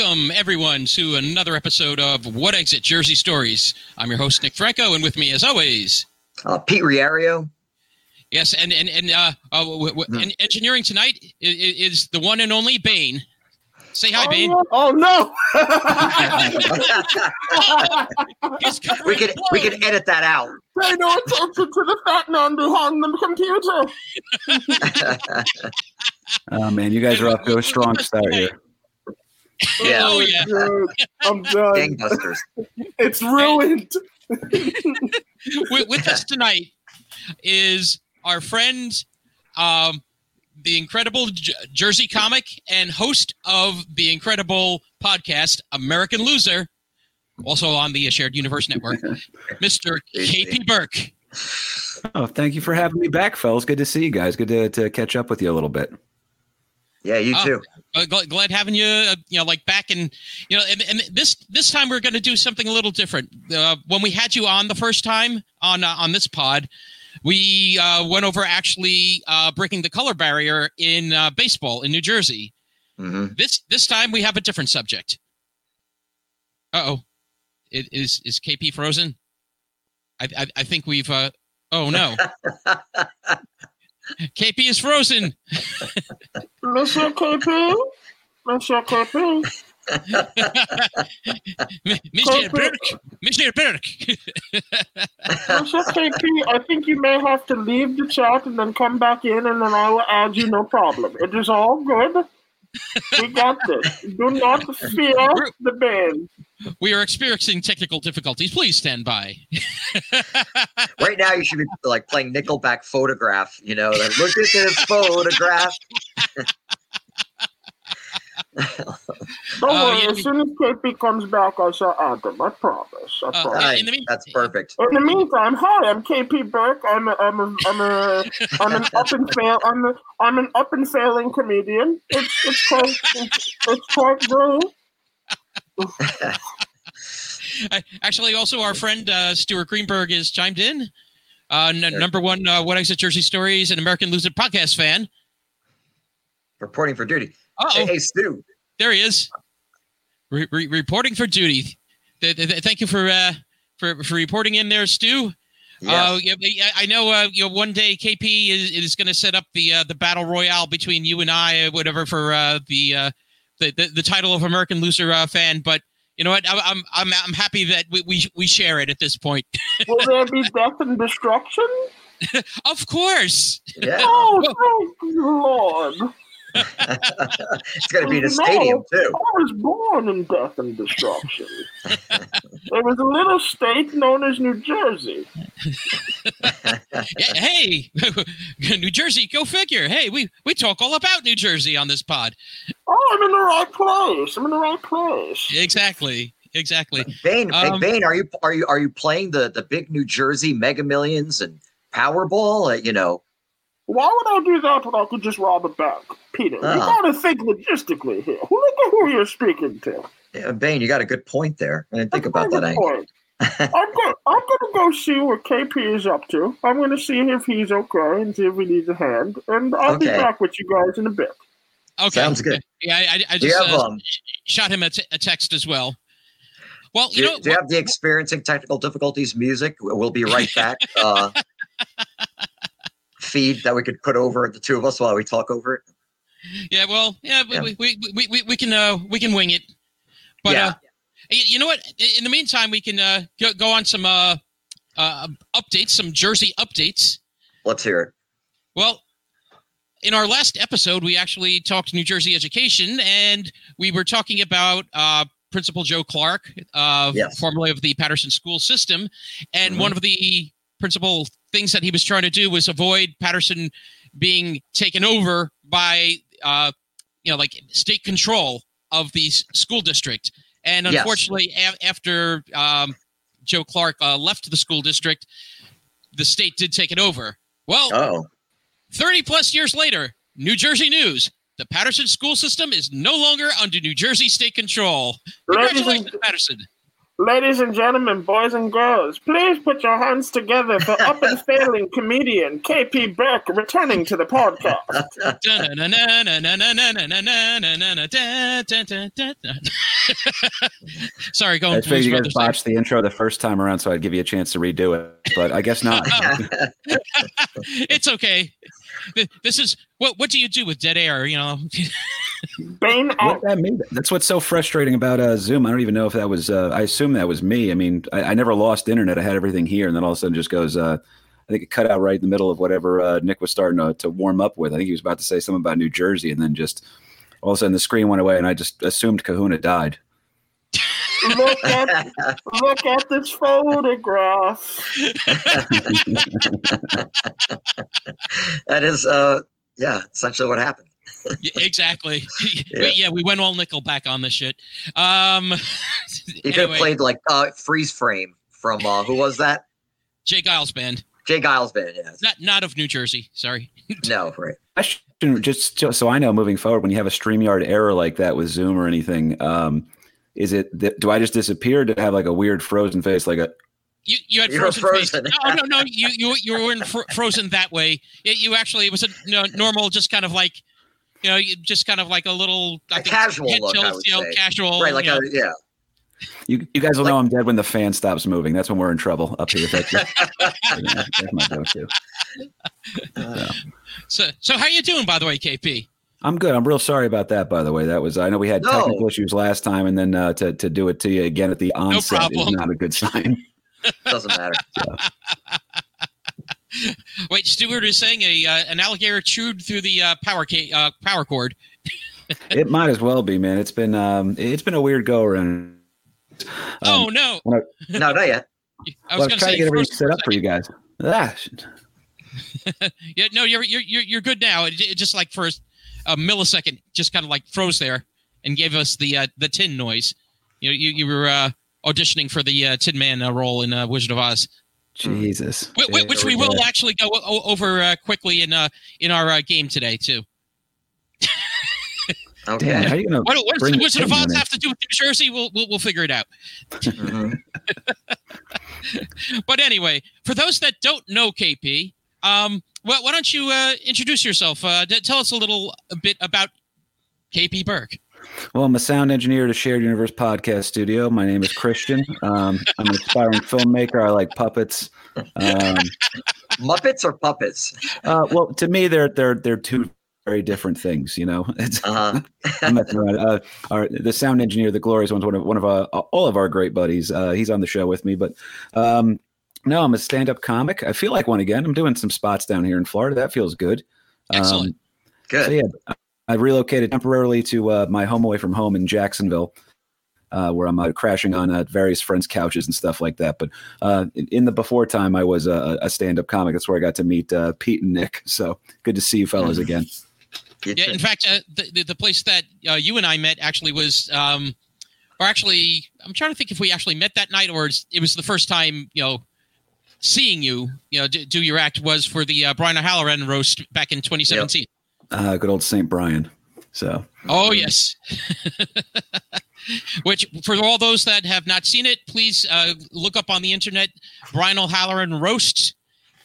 Welcome, everyone, to another episode of What Exit Jersey Stories. I'm your host, Nick Franco, and with me, as always, uh, Pete Riario. Yes, and and and, uh, uh w- w- Hmm. and engineering tonight is, is the one and only Bane. Say hi, oh, Bane. no. Oh no! We could we could edit that out. Pay no attention to the fat man behind the computer. Oh man, you guys are off to a strong start here. Yeah. Oh, yeah. dude, I'm done. Gangbusters. It's ruined. with, with us tonight is our friend, um, the incredible J- Jersey comic and host of the incredible podcast American Loser, also on the Shared Universe Network, Mr. KP Burke. Oh, thank you for having me back, fellas. Good to see you guys. Good to, to catch up with you a little bit. Yeah, you Oh. too. Uh, glad, glad having you, uh, you know, like back in, you know, and, and this this time we're going to do something a little different. Uh, when we had you on the first time on uh, on this pod, we uh, went over actually uh, breaking the color barrier in uh, baseball in New Jersey. hmm This this time we have a different subject. Uh oh, it is is KP frozen? I I, I think we've. Uh, oh no, KP is frozen. Monsieur KP? Monsieur KP? Mr. Burke, Mr. Burke. Monsieur KP, I think you may have to leave the chat and then come back in and then I will add you no problem. It is all good. We got this. Do not fear the band. We are experiencing technical difficulties. Please stand by. Right now, you should be like playing Nickelback photograph. You know, like, look at this photograph. Don't Oh, worry, yeah. as soon as KP comes back, I shall add them. I promise. I Uh, promise. in Nice. the mean- That's perfect. In the meantime, hi, I'm KP Burke. I'm a, I'm a, I'm a, I'm an up and fail. I'm a, I'm an up and failing comedian. It's it's quite it's, it's quite great. Uh, Actually, also our friend uh, Stuart Greenberg is chimed in. Uh, n- number one, uh, What Exit Jersey Stories, an American Loser podcast fan. Reporting for duty. Oh, Hey, hey, Stu. There he is, re- re- reporting for duty. Th- th- th- thank you for uh, for for reporting in there, Stu. Yeah. Uh, yeah, yeah, I know. Uh, you know, one day KP is, is going to set up the uh, the battle royale between you and I, uh, whatever, for uh, the, uh, the the the title of American Loser uh, fan. But you know what? I'm I'm I'm, I'm happy that we, we we share it at this point. Will there be death and destruction? of course. yeah. Oh, thank you, Lord! It's going to be in a stadium, too. I was born in death and destruction. there was a little state known as New Jersey. Yeah, hey, New Jersey, go figure. Hey, we we talk all about New Jersey on this pod. Oh, I'm in the right place. I'm in the right place. Exactly. Exactly. Bane, Um, Bane, are you are you are you playing the the big New Jersey Mega Millions and Powerball? Uh, you know, Why would I do that when I could just rob a bank? Peter, you Ah. gotta think logistically here. Who look at who you're speaking to. yeah, Bane, you got a good point there. I didn't think about that angle. I'm go- I'm gonna go see what KP is up to. I'm gonna see if he's okay and see if he needs a hand. And I'll be back with you guys in a bit. Okay. Sounds good. Yeah, I, I, I Do you just have uh, um, shot him a, t- a text as well. Well, do you you, know, do you have the experiencing technical difficulties music? We'll be right back. Uh, feed that we could put over the two of us while we talk over it. yeah, well, yeah, we, Yeah. We, we, we, we, we can uh, we can wing it. But Yeah. uh, you know what? In the meantime, we can uh, go, go on some uh, uh, updates, some Jersey updates. Let's hear it. Well, in our last episode, we actually talked New Jersey education, and we were talking about uh, Principal Joe Clark, uh, Yes. formerly of the Paterson school system. And Mhm. one of the principal things that he was trying to do was avoid Paterson being taken over by, uh, you know, like state control of the school district. And Yes. unfortunately, a- after um, Joe Clark uh, left the school district, the state did take it over. Well, Oh, 30 plus years later, New Jersey news. The Paterson school system is no longer under New Jersey state control. Congratulations, Paterson. Ladies and gentlemen, boys and girls, please put your hands together for up and failing comedian KP Burke returning to the podcast. Sorry, I going figured you through guys botched the intro the first time around, so I'd give you a chance to redo it. But I guess not. It's okay. This is what. What do you do with dead air? You know. Bane What that mean? That's what's so frustrating about uh, Zoom. I don't even know if that was. Uh, I assume that was me. I mean, I, I never lost internet. I had everything here, and then all of a sudden, just goes. Uh, I think it cut out right in the middle of whatever uh, Nick was starting to, to warm up with. I think he was about to say something about New Jersey, and then just all of a sudden the screen went away, and I just assumed Kahuna died. Look at look at this photograph. that is, uh, yeah, essentially what happened. Yeah, exactly. Yeah. yeah. we went all Nickelback on this shit. Um, You could have played like uh, freeze frame from uh, who was that? J. Geils band, J. Geils band. Yeah, not not of New Jersey. Sorry. no, right. Question, just, just so I know, moving forward, when you have a Streamyard error like that with Zoom or anything, um, is it th- do I just disappear? To have like a weird frozen face, like a You you had You frozen. face. frozen. No, no, no. You you you weren't fr- frozen that way. It, you actually it was a you know, normal, just kind of like you know, you- just kind of like a little I A think, casual head look, I would you know, say. casual, right, like you know. a yeah. You, you guys will Like- know I'm dead when the fan stops moving. That's when we're in trouble up here. That's, that's my go-to. So so how you doing, by the way, KP? I'm good. I'm real sorry about that. By the way, that was I know we had No. technical issues last time, and then uh, to to do it to you again at the onset is problem. not a good sign. Doesn't matter. Wait, Stewart is saying a uh, an alligator chewed through the uh, power ca- uh, power cord. it might as well be, man. It's been um, it's been a weird go around. oh Um, no! No, not yet. I well, was I going to trying say to get everything set up for you guys. Ah. Yeah, no, you're you're you're, you're good now. It, it just like for a millisecond, just kind of like froze there and gave us the uh, the tin noise. You know, you you were uh, auditioning for the uh, Tin Man uh, role in uh, Wizard of Oz, Jesus. Wh- wh- which we Yeah. will actually go o- over uh, quickly in uh, in our uh, game today too. Okay. Damn, how you gonna? What, what Bring does the Wizard of Oz have to do with New Jersey? We'll we'll, we'll figure it out. Mhm. But anyway, for those that don't know KP, um, why, why don't you uh, introduce yourself? Uh, d- tell us a little a bit about KP Burke. Well, I'm a sound engineer at a shared universe podcast studio. My name is Christian. Um, I'm an aspiring filmmaker. I like puppets. Um, Muppets or puppets? uh, well, to me, they're they're they're two very different things. You know, It's- Uh huh. I'm messing around. Uh, our, the sound engineer, the glorious one's one of one of uh, all of our great buddies. Uh, he's on the show with me, but um, no, I'm a stand-up comic. I feel like one again. I'm doing some spots down here in Florida. That feels good. Excellent. Good. So yeah, I relocated temporarily to uh, my home away from home in Jacksonville, uh, where I'm uh, crashing on uh, various friends' couches and stuff like that. But uh, in, in the before time, I was a, a stand-up comic. That's where I got to meet uh, Pete and Nick. So good to see you fellas again. Yeah, in fact, uh, the, the the place that uh, you and I met actually was, um, or actually, I'm trying to think if we actually met that night or it was the first time, you know, seeing you, you know, do, do your act was for the uh, Brian O'Halloran roast back in 2017. Uh, good old Saint Brian. So Oh yes. Which, for all those that have not seen it, please uh, look up on the internet Brian O'Halloran roasts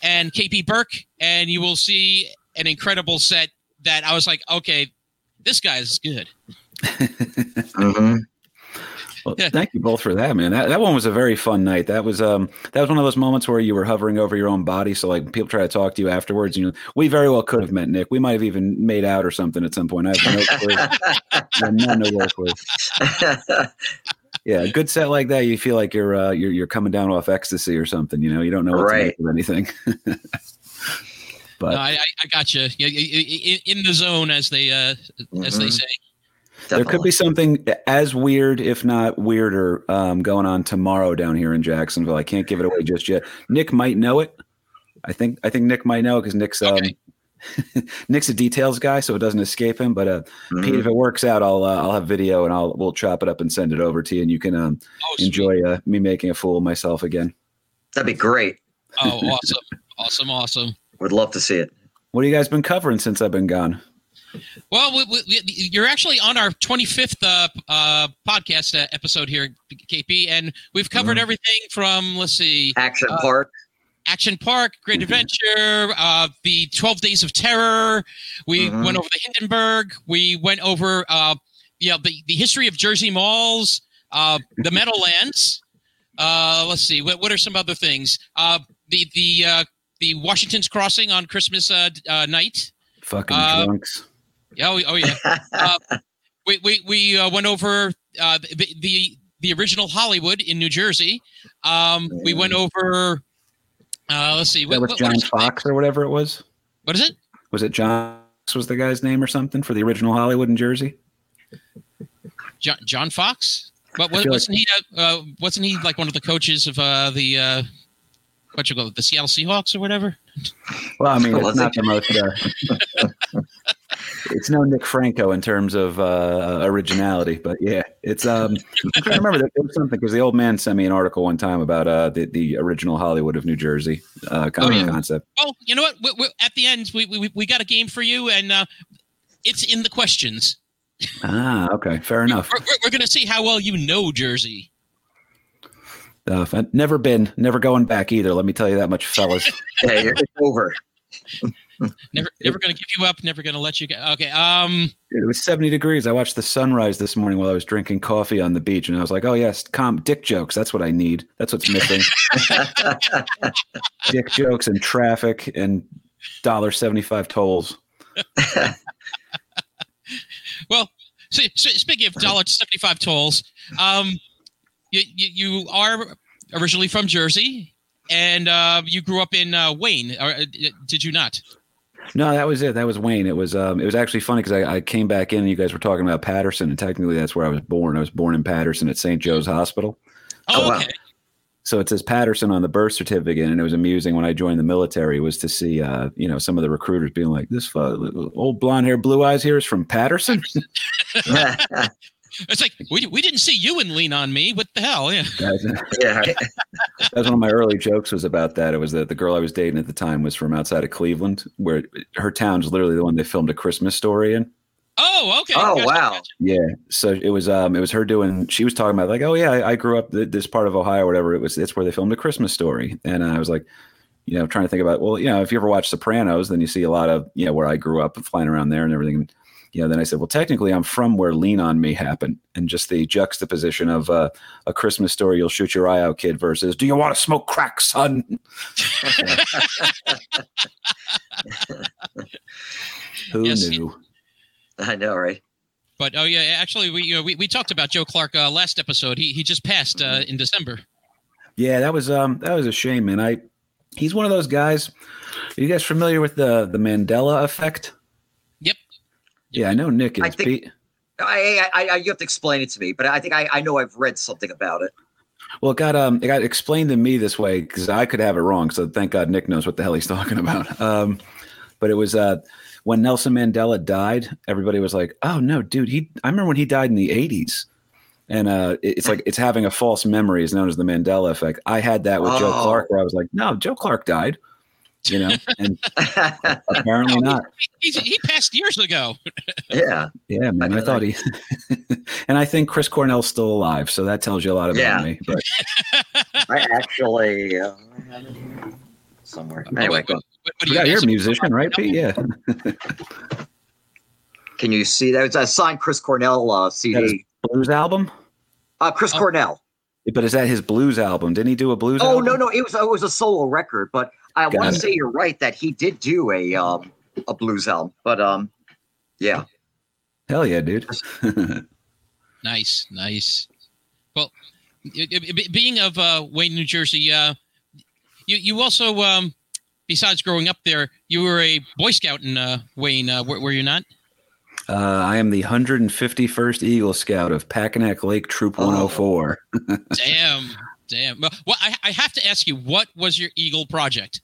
and KP Burke, and you will see an incredible set. That I was like, okay, this guy is good. Mhm. Well, thank you both for that, man. That, that one was a very fun night. That was um that was one of those moments where you were hovering over your own body. So like people try to talk to you afterwards. You know, we very well could have met Nick. We might have even made out or something at some point. I have no clue. I none to work with. Yeah, a good set like that, you feel like you're uh, you're you're coming down off ecstasy or something. You know, you don't know what Right. to make of anything. but No, I, I, got you. Yeah, i- i- in the zone, as they uh, as they Mhm. Say. there could be something as weird, if not weirder, um, going on tomorrow down here in Jacksonville. I can't give it away just yet. Nick might know it. I think I think Nick might know because Nick's um, Okay. Nick's a details guy, so it doesn't escape him. But uh, Mhm. Pete, if it works out, I'll uh, I'll have video and I'll we'll chop it up and send it over to you, and you can um, Oh, enjoy uh, me making a fool of myself again. That'd be great. Oh, awesome, awesome, awesome. Would love to see it. What have you guys been covering since I've been gone? Well, we, we, you're actually on our 25th uh, uh, podcast uh, episode here, KP, and we've covered Mhm. everything from let's see, Action Uh, Park. Action Park, Great Adventure, uh, the 12 Days of Terror. We Mhm. went over the Hindenburg. We went over, uh, you know, the, the history of Jersey malls, uh, the Meadowlands. Uh, let's see, what, what are some other things? Uh, the the uh, the Washington's Crossing on Christmas uh, uh, night. Fucking Uh, drunks. Oh, oh yeah. uh, we we we uh, went over uh, the, the the original Hollywood in New Jersey. Um, we went over. Uh, let's see. That was what- what John are Fox or whatever it was. What is it? Was it John Fox was the guy's name or something for the original Hollywood in Jersey? John, John Fox? But I wa- feel like- wasn't he? Uh, uh, wasn't he like one of the coaches of uh, the uh, what you call it, the Seattle Seahawks or whatever? Well, I mean, it's not the most. Uh, it's no Nick Franco in terms of uh, originality, but yeah, it's. Um, I'm trying to remember that there was something because the old man sent me an article one time about uh, the the original Hollywood of New Jersey uh, kind Oh, of yeah. concept. Well, you know what? We, we, at the end, we, we we got a game for you, and uh, it's in the questions. Ah, okay, fair enough. We're, we're, we're going to see how well you know Jersey. Uh, never been, never going back either. Let me tell you that much, fellas. Yeah, you're it's over. Never, never going to give you up. Never going to let you go. Okay. Um. It was 70 degrees. I watched the sunrise this morning while I was drinking coffee on the beach, and I was like, "Oh yes, com dick jokes. That's what I need. That's what's missing. dick jokes and traffic and dollar seventy-five tolls." Well, so, so speaking of dollar seventy-five tolls, um, you, you you are originally from Jersey, and uh, you grew up in uh, Wayne, or uh, did you not? No, that was it. That was Wayne. It was um, it was actually funny because I, I came back in and you guys were talking about Paterson, and technically that's where I was born. I was born in Paterson at St. Joe's Hospital. Oh, wow. okay. So it says Paterson on the birth certificate, and it was amusing when I joined the military was to see, uh, you know, some of the recruiters being like, "This fu- old blonde hair, blue eyes here is from Paterson." It's like we, we didn't see you in Lean on Me. What the hell? Yeah. yeah. that was one of my early jokes was about that. It was that the girl I was dating at the time was from outside of Cleveland, where her town's literally the one they filmed a Christmas story in. Oh, okay. Oh, Gotcha, wow. gotcha. Yeah, so it was um it was her doing. She was talking about like, oh yeah, I, I grew up th- this part of Ohio, or whatever. It was it's where they filmed a Christmas story, and I was like, you know, trying to think about well, you know, if you ever watch Sopranos, then you see a lot of you know where I grew up, and flying around there and everything. And, you know, then I said, well, technically, I'm from where Lean on Me happened, and just the juxtaposition of uh, a Christmas story, you'll shoot your eye out, kid, versus Do you want to smoke crack, son? Who Yes, knew? I know, right? But oh yeah, actually we you know, we, we talked about Joe Clark uh, last episode. He he just passed uh, in December. Yeah, that was um that was a shame, man. I he's one of those guys. Are you guys familiar with the the Mandela effect? Yeah, I know Nick is. I think- Be- I, I, I, you have to explain it to me, but I think I, I know I've read something about it. well, it got um it got explained to me this way because I could have it wrong. So thank God Nick knows what the hell he's talking about. Um, but it was uh when Nelson Mandela died, everybody was like, "Oh no, dude, he." I remember when he died in the '80s, and uh, it- it's like it's having a false memory, is known as the Mandela effect. I had that with Joe Oh. Clark, where I was like, "No, Joe Clark died," you know, and apparently not. He, he passed years ago. yeah. Yeah, man. I feel thought he, and I think Chris Cornell's still alive, so that tells you a lot about Yeah. me. But I actually uh, I have it here somewhere. Anyway, wait, go. what- what do you yeah, you're a musician, right, Pete? Yeah, can you see that? It's a signed Chris Cornell uh, CD. blues album. Uh, Chris Oh. Cornell. But is that his blues album? Didn't he do a blues? Oh album? no, no, it was it was a solo record, but I want to say you're right that he did do a um a blues album. But um, yeah, Hell yeah, dude. Nice, nice. Well, y- y- b- being of uh, Wayne, New Jersey, uh, you you also um, besides growing up there, you were a Boy Scout in uh, Wayne. Uh, were, were you not? uh, I am the 151st Eagle Scout of Packanack Lake Troop Oh. 104. damn, damn. Well, well, I, I have to ask you, what was your Eagle project?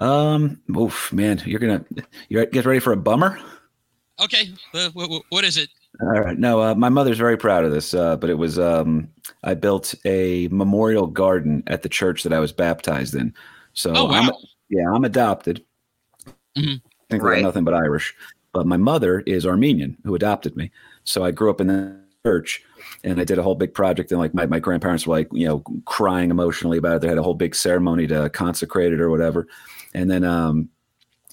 Um, oof, man, you're gonna you get ready for a bummer. Okay, uh, wh- wh- what is it? All right. No, uh, my mother's very proud of this, uh, but it was um, I built a memorial garden at the church that I was baptized in. So Oh I'm, wow! yeah, I'm adopted. Mhm. I think Right. we're nothing but Irish. but my mother is Armenian, who adopted me. So I grew up in the church, and I did a whole big project. And like my, my grandparents were like, you know, crying emotionally about it. They had a whole big ceremony to consecrate it or whatever. And then um,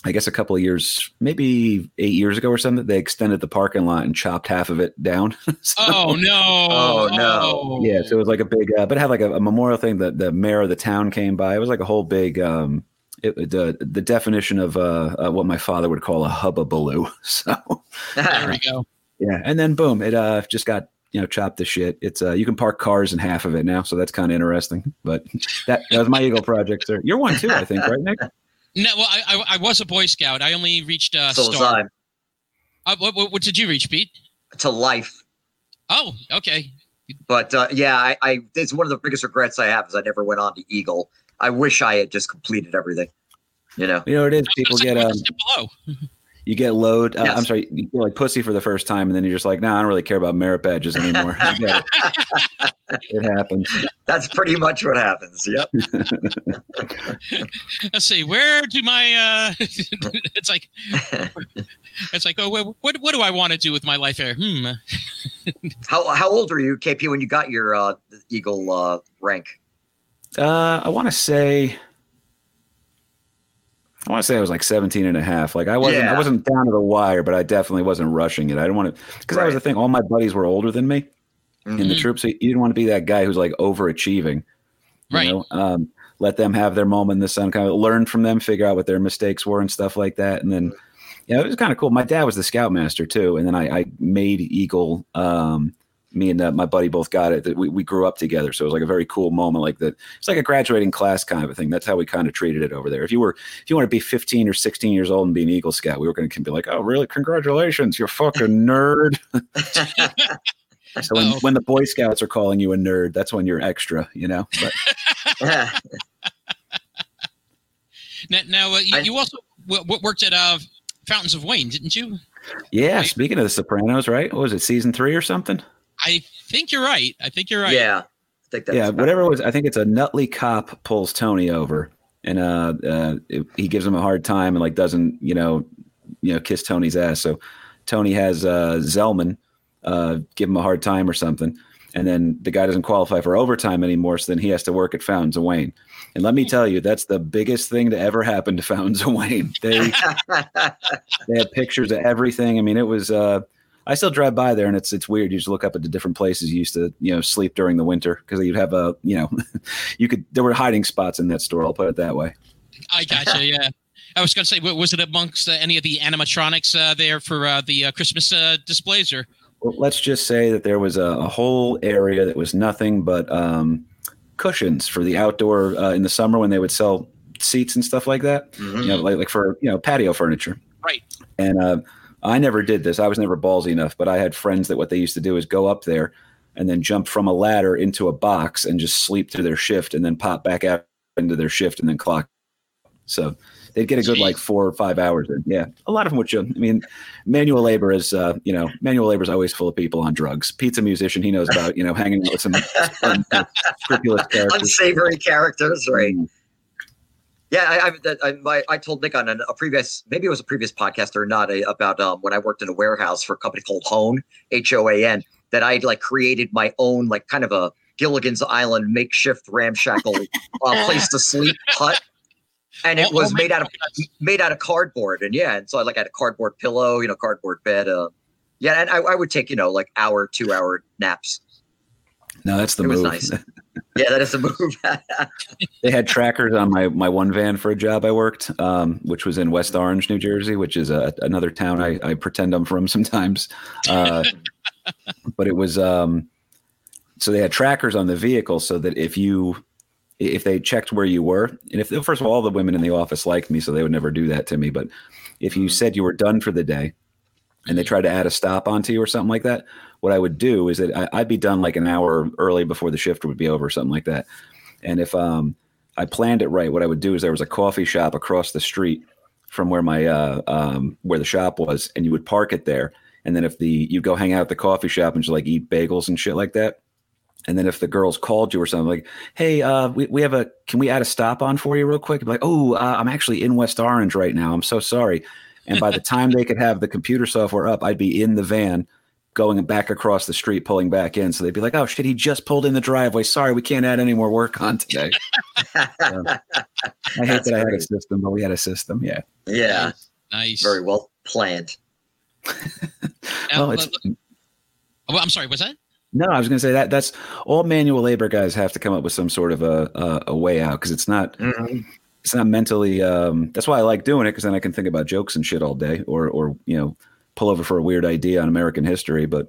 I guess a couple of years, maybe eight years ago or something, they extended the parking lot and chopped half of it down. So, oh no! Oh, no. Yeah, so it was like a big, uh, but it had like a, a, memorial thing that the mayor of the town came by. It was like a whole big, um, it, the the definition of uh, uh, what my father would call a hubbubaloo. So there we go. Yeah, and then boom, it uh just got you know chopped to shit. It's uh you can park cars in half of it now, so that's kind of interesting. But that, that was my Eagle project, sir. You're one too, I think, right, Nick? No, well, I, I, I was a Boy Scout. I only reached uh, So was star. I. Uh, what, what, what did you reach, Pete? To life. Oh, okay. But uh, yeah, I, I it's one of the biggest regrets I have is I never went on to Eagle. I wish I had just completed everything. You know. You know what it is? People get say, um, below? you get load. Uh, Yes. I'm sorry, you feel like pussy for the first time, and then you're just like, nah, I don't really care about merit badges anymore. It. it happens. That's pretty much what happens. Yep. Let's see. Where do my? uh It's like it's like oh, what what, what do I want to do with my life here? Hmm. How how old were you, KP, when you got your uh, Eagle uh, rank? Uh, I want to say, I want to say I was like 17 and a half. Like I wasn't, I wasn't down to the wire, but I definitely wasn't rushing it. I didn't want to, because that was the thing. All my buddies were older than me in the Mhm. troops. So you didn't want to be that guy who's like overachieving. You Right. know? Um, let them have their moment in the sun, kind of learn from them, figure out what their mistakes were and stuff like that. And then, yeah, it was kind of cool. My dad was the scoutmaster too. And then I, I made Eagle. Um, me and uh, my buddy both got it. That we, we grew up together, so it was like a very cool moment. Like that, it's like a graduating class kind of a thing. That's how we kind of treated it over there. If you were, if you want to be 15 or 16 years old and be an Eagle Scout, we were going to be like, "Oh, really? Congratulations, you're fucking nerd!" so when, when the Boy Scouts are calling you a nerd, that's when you're extra, you know. But Now, now uh, you, I- you also w- w- worked at uh, Fountains of Wayne, didn't you? yeah, Right. speaking of the Sopranos, right? What was it, season three or something? I think you're right. I think you're right. Yeah. I think that's yeah, whatever it was. I think it's a Nutley cop pulls Tony over, and uh, uh, it- he gives him a hard time and like doesn't you know, you know, kiss Tony's ass. So Tony has uh, Zellman uh, give him a hard time or something, and then the guy doesn't qualify for overtime anymore. So then he has to work at Fountains of Wayne. And let me tell you, that's the biggest thing to ever happen to Fountains of Wayne. They they had pictures of everything. I mean, it was. Uh, I still drive by there, and it's it's weird. You just look up at the different places you used to, you know, sleep during the winter because you'd have a, you know, you could. There were hiding spots in that store. I'll put it that way. I gotcha. Yeah. I was going to say, was it amongst uh, any of the animatronics uh, there for uh, the uh, Christmas uh, displays, or Well, let's just say that there was a, a whole area that was nothing but um, cushions for the outdoor uh, in the summer when they would sell seats and stuff like that. Mhm. You know, like like for you know patio furniture. Right. And uh, I never did this. I was never ballsy enough, but I had friends that what they used to do is go up there and then jump from a ladder into a box and just sleep through their shift and then pop back out into their shift and then clock. So they'd get a good like four or five hours in. Yeah, a lot of them would. I mean, manual labor is uh, you know manual labor is always full of people on drugs. Pizza musician. He knows about you know hanging out with some scrupulous characters. Unsavory characters, right? Yeah, I, I, I, my, I told Nick on an, a previous, maybe it was a previous podcast or not, a, about um, when I worked in a warehouse for a company called Hoan, H O A N, that I'd like created my own, like kind of a Gilligan's Island makeshift ramshackle uh, place to sleep hut. And it Oh, was oh my made out of made out of cardboard, and yeah, and so I like had a cardboard pillow, you know, cardboard bed. Uh, yeah, and I, I would take you know like hour, two hour naps. No, that's the It was move. nice. Yeah, that is a move. they had trackers on my my one van for a job I worked, um, which was in West Orange, New Jersey, which is a, another town I, I pretend I'm from sometimes. Uh, but it was um, so they had trackers on the vehicle so that if you if they checked where you were, and if first of all, all the women in the office liked me, so they would never do that to me. But if you Mhm. said you were done for the day, and they tried to add a stop onto you or something like that, what I would do is that I, I'd be done like an hour early before the shift would be over, or something like that. And if um, I planned it right, what I would do is there was a coffee shop across the street from where my uh, um, where the shop was, and you would park it there. And then if the you go hang out at the coffee shop and just like eat bagels and shit like that. And then if the girls called you or something like, "Hey, uh, we, we have a can we add a stop on for you real quick?" Be like, "Oh, uh, I'm actually in West Orange right now. I'm so sorry." And by the time they could have the computer software up, I'd be in the van going back across the street, pulling back in. So they'd be like, "Oh shit, he just pulled in the driveway. Sorry, we can't add any more work on today." so, I hate That's that I had a system, but we had a system. Yeah. yeah, Nice. very well planned. Now, well, it's uh, well, I'm sorry. Was that? no. I was going to say that that's all manual labor guys have to come up with some sort of a a, a way out because it's not it's not mentally. Um, that's why I like doing it because then I can think about jokes and shit all day, or or you know, pull over for a weird idea on American history. But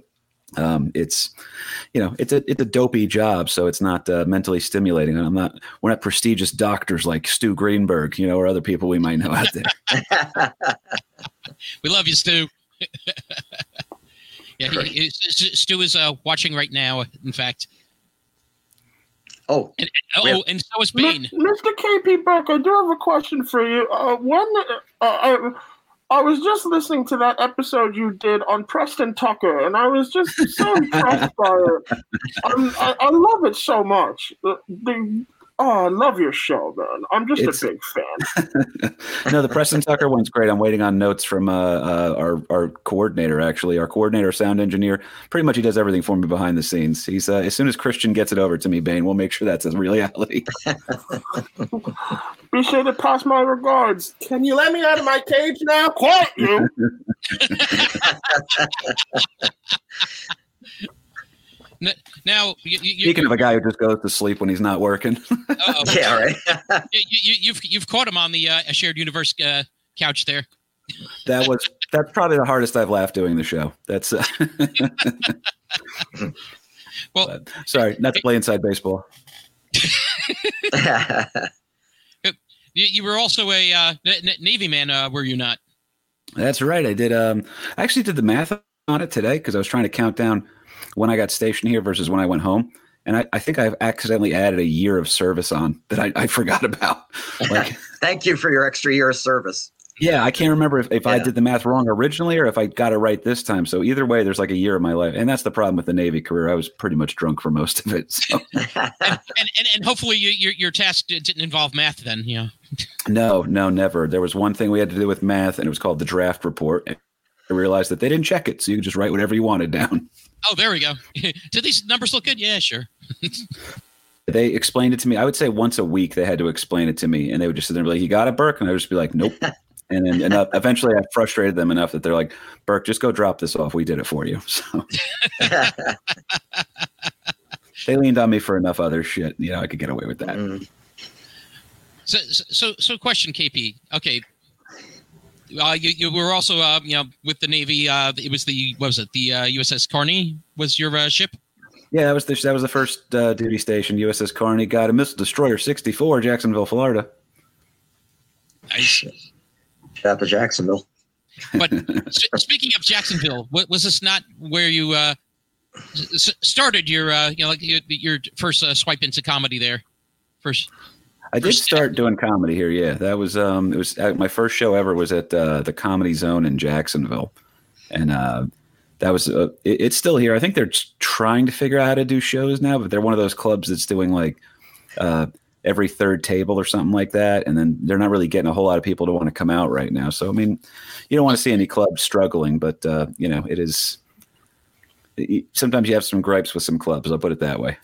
um, it's you know, it's a it's a dopey job, so it's not uh, mentally stimulating. And I'm not we're not prestigious doctors like Stu Greenberg, you know, or other people we might know out there. We love you, Stu. yeah, he, Great. he- Stu is uh, watching right now. In fact, oh, and, oh, have- and so is Mi- Bane. Mr. KP Burke, I do have a question for you. Uh, when uh, I, I was just listening to that episode you did on Preston Tucker, and I was just so impressed by it. I'm, I, I love it so much. The, the, oh, I love your show, man. I'm just It's- a big fan. no, the Preston Tucker one's great. I'm waiting on notes from uh, uh, our our coordinator. Actually, our coordinator, sound engineer. Pretty much, he does everything for me behind the scenes. He's uh, as soon as Christian gets it over to me, Bane, we'll make sure that's a reality. Be sure to pass my regards. Can you let me out of my cage now? Quiet you. N- Now, you, you, Speaking of a guy who just goes to sleep when he's not working, uh, yeah, right. you, you, you've you've caught him on the uh, shared universe uh, couch there. that was that's probably the hardest I've laughed doing the show. That's uh, Well, but, sorry, not to play inside baseball. you, you were also a uh, N- N- Navy man, uh, were you not? That's right. I did. Um, I actually did the math on it today because I was trying to count down when I got stationed here versus when I went home, and I, I think I've accidentally added a year of service on that I, I forgot about. Like, Thank you for your extra year of service. yeah, I can't remember if, if I did the math wrong originally or if I got it right this time. So either way, there's like a year of my life, and that's the problem with the Navy career. I was pretty much drunk for most of it. So And and, and hopefully you, your your task didn't involve math then. You know. no, no, never. There was one thing we had to do with math, and it was called the draft report. I realized that they didn't check it, so you could just write whatever you wanted down. Oh, there we go. Do these numbers look good? Yeah, sure. They explained it to me. I would say once a week they had to explain it to me, and they would just sit there and be like, "You got it, Burke," and I would just be like, "Nope." And then enough, eventually, I frustrated them enough that they're like, "Burke, just go drop this off. We did it for you." So they leaned on me for enough other shit. You know, I could get away with that. Mm. So so so question, KP. Okay. Uh, you, you were also uh, you know with the Navy. Uh, it was the what was it? The uh, USS Carney was your uh, ship. Yeah, that was the, that was the first uh, duty station, USS Carney. Got a missile destroyer, sixty four, Jacksonville, Florida. Nice. Shout out to Jacksonville. But s- speaking of Jacksonville, wa- was this not where you uh, s- started your uh, you know like your, your first uh, swipe into comedy there? First, I did start doing comedy here. Yeah, that was um, it was uh, my first show ever was at uh, the Comedy Zone in Jacksonville, and uh, that was uh, it, it's still here. I think they're trying to figure out how to do shows now, but they're one of those clubs that's doing like uh, every third table or something like that, and then they're not really getting a whole lot of people to want to come out right now. So I mean, you don't want to see any clubs struggling, but uh, you know it is. it- Sometimes you have some gripes with some clubs. I'll put it that way.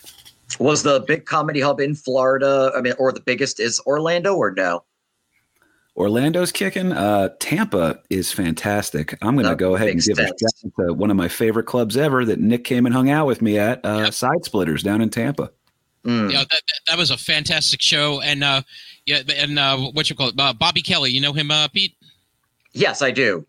Was the big comedy hub in Florida? I mean, or the biggest is Orlando, or no? Orlando's kicking. Uh, Tampa is fantastic. I'm going to go ahead and makes give a shout out to one of my favorite clubs ever that Nick came and hung out with me at, uh, Yep. Side Splitters down in Tampa. Mm. you know, that, that that was a fantastic show, and uh, yeah, and uh, what you call it, uh, Bobby Kelly. You know him, uh, Pete? Yes, I do.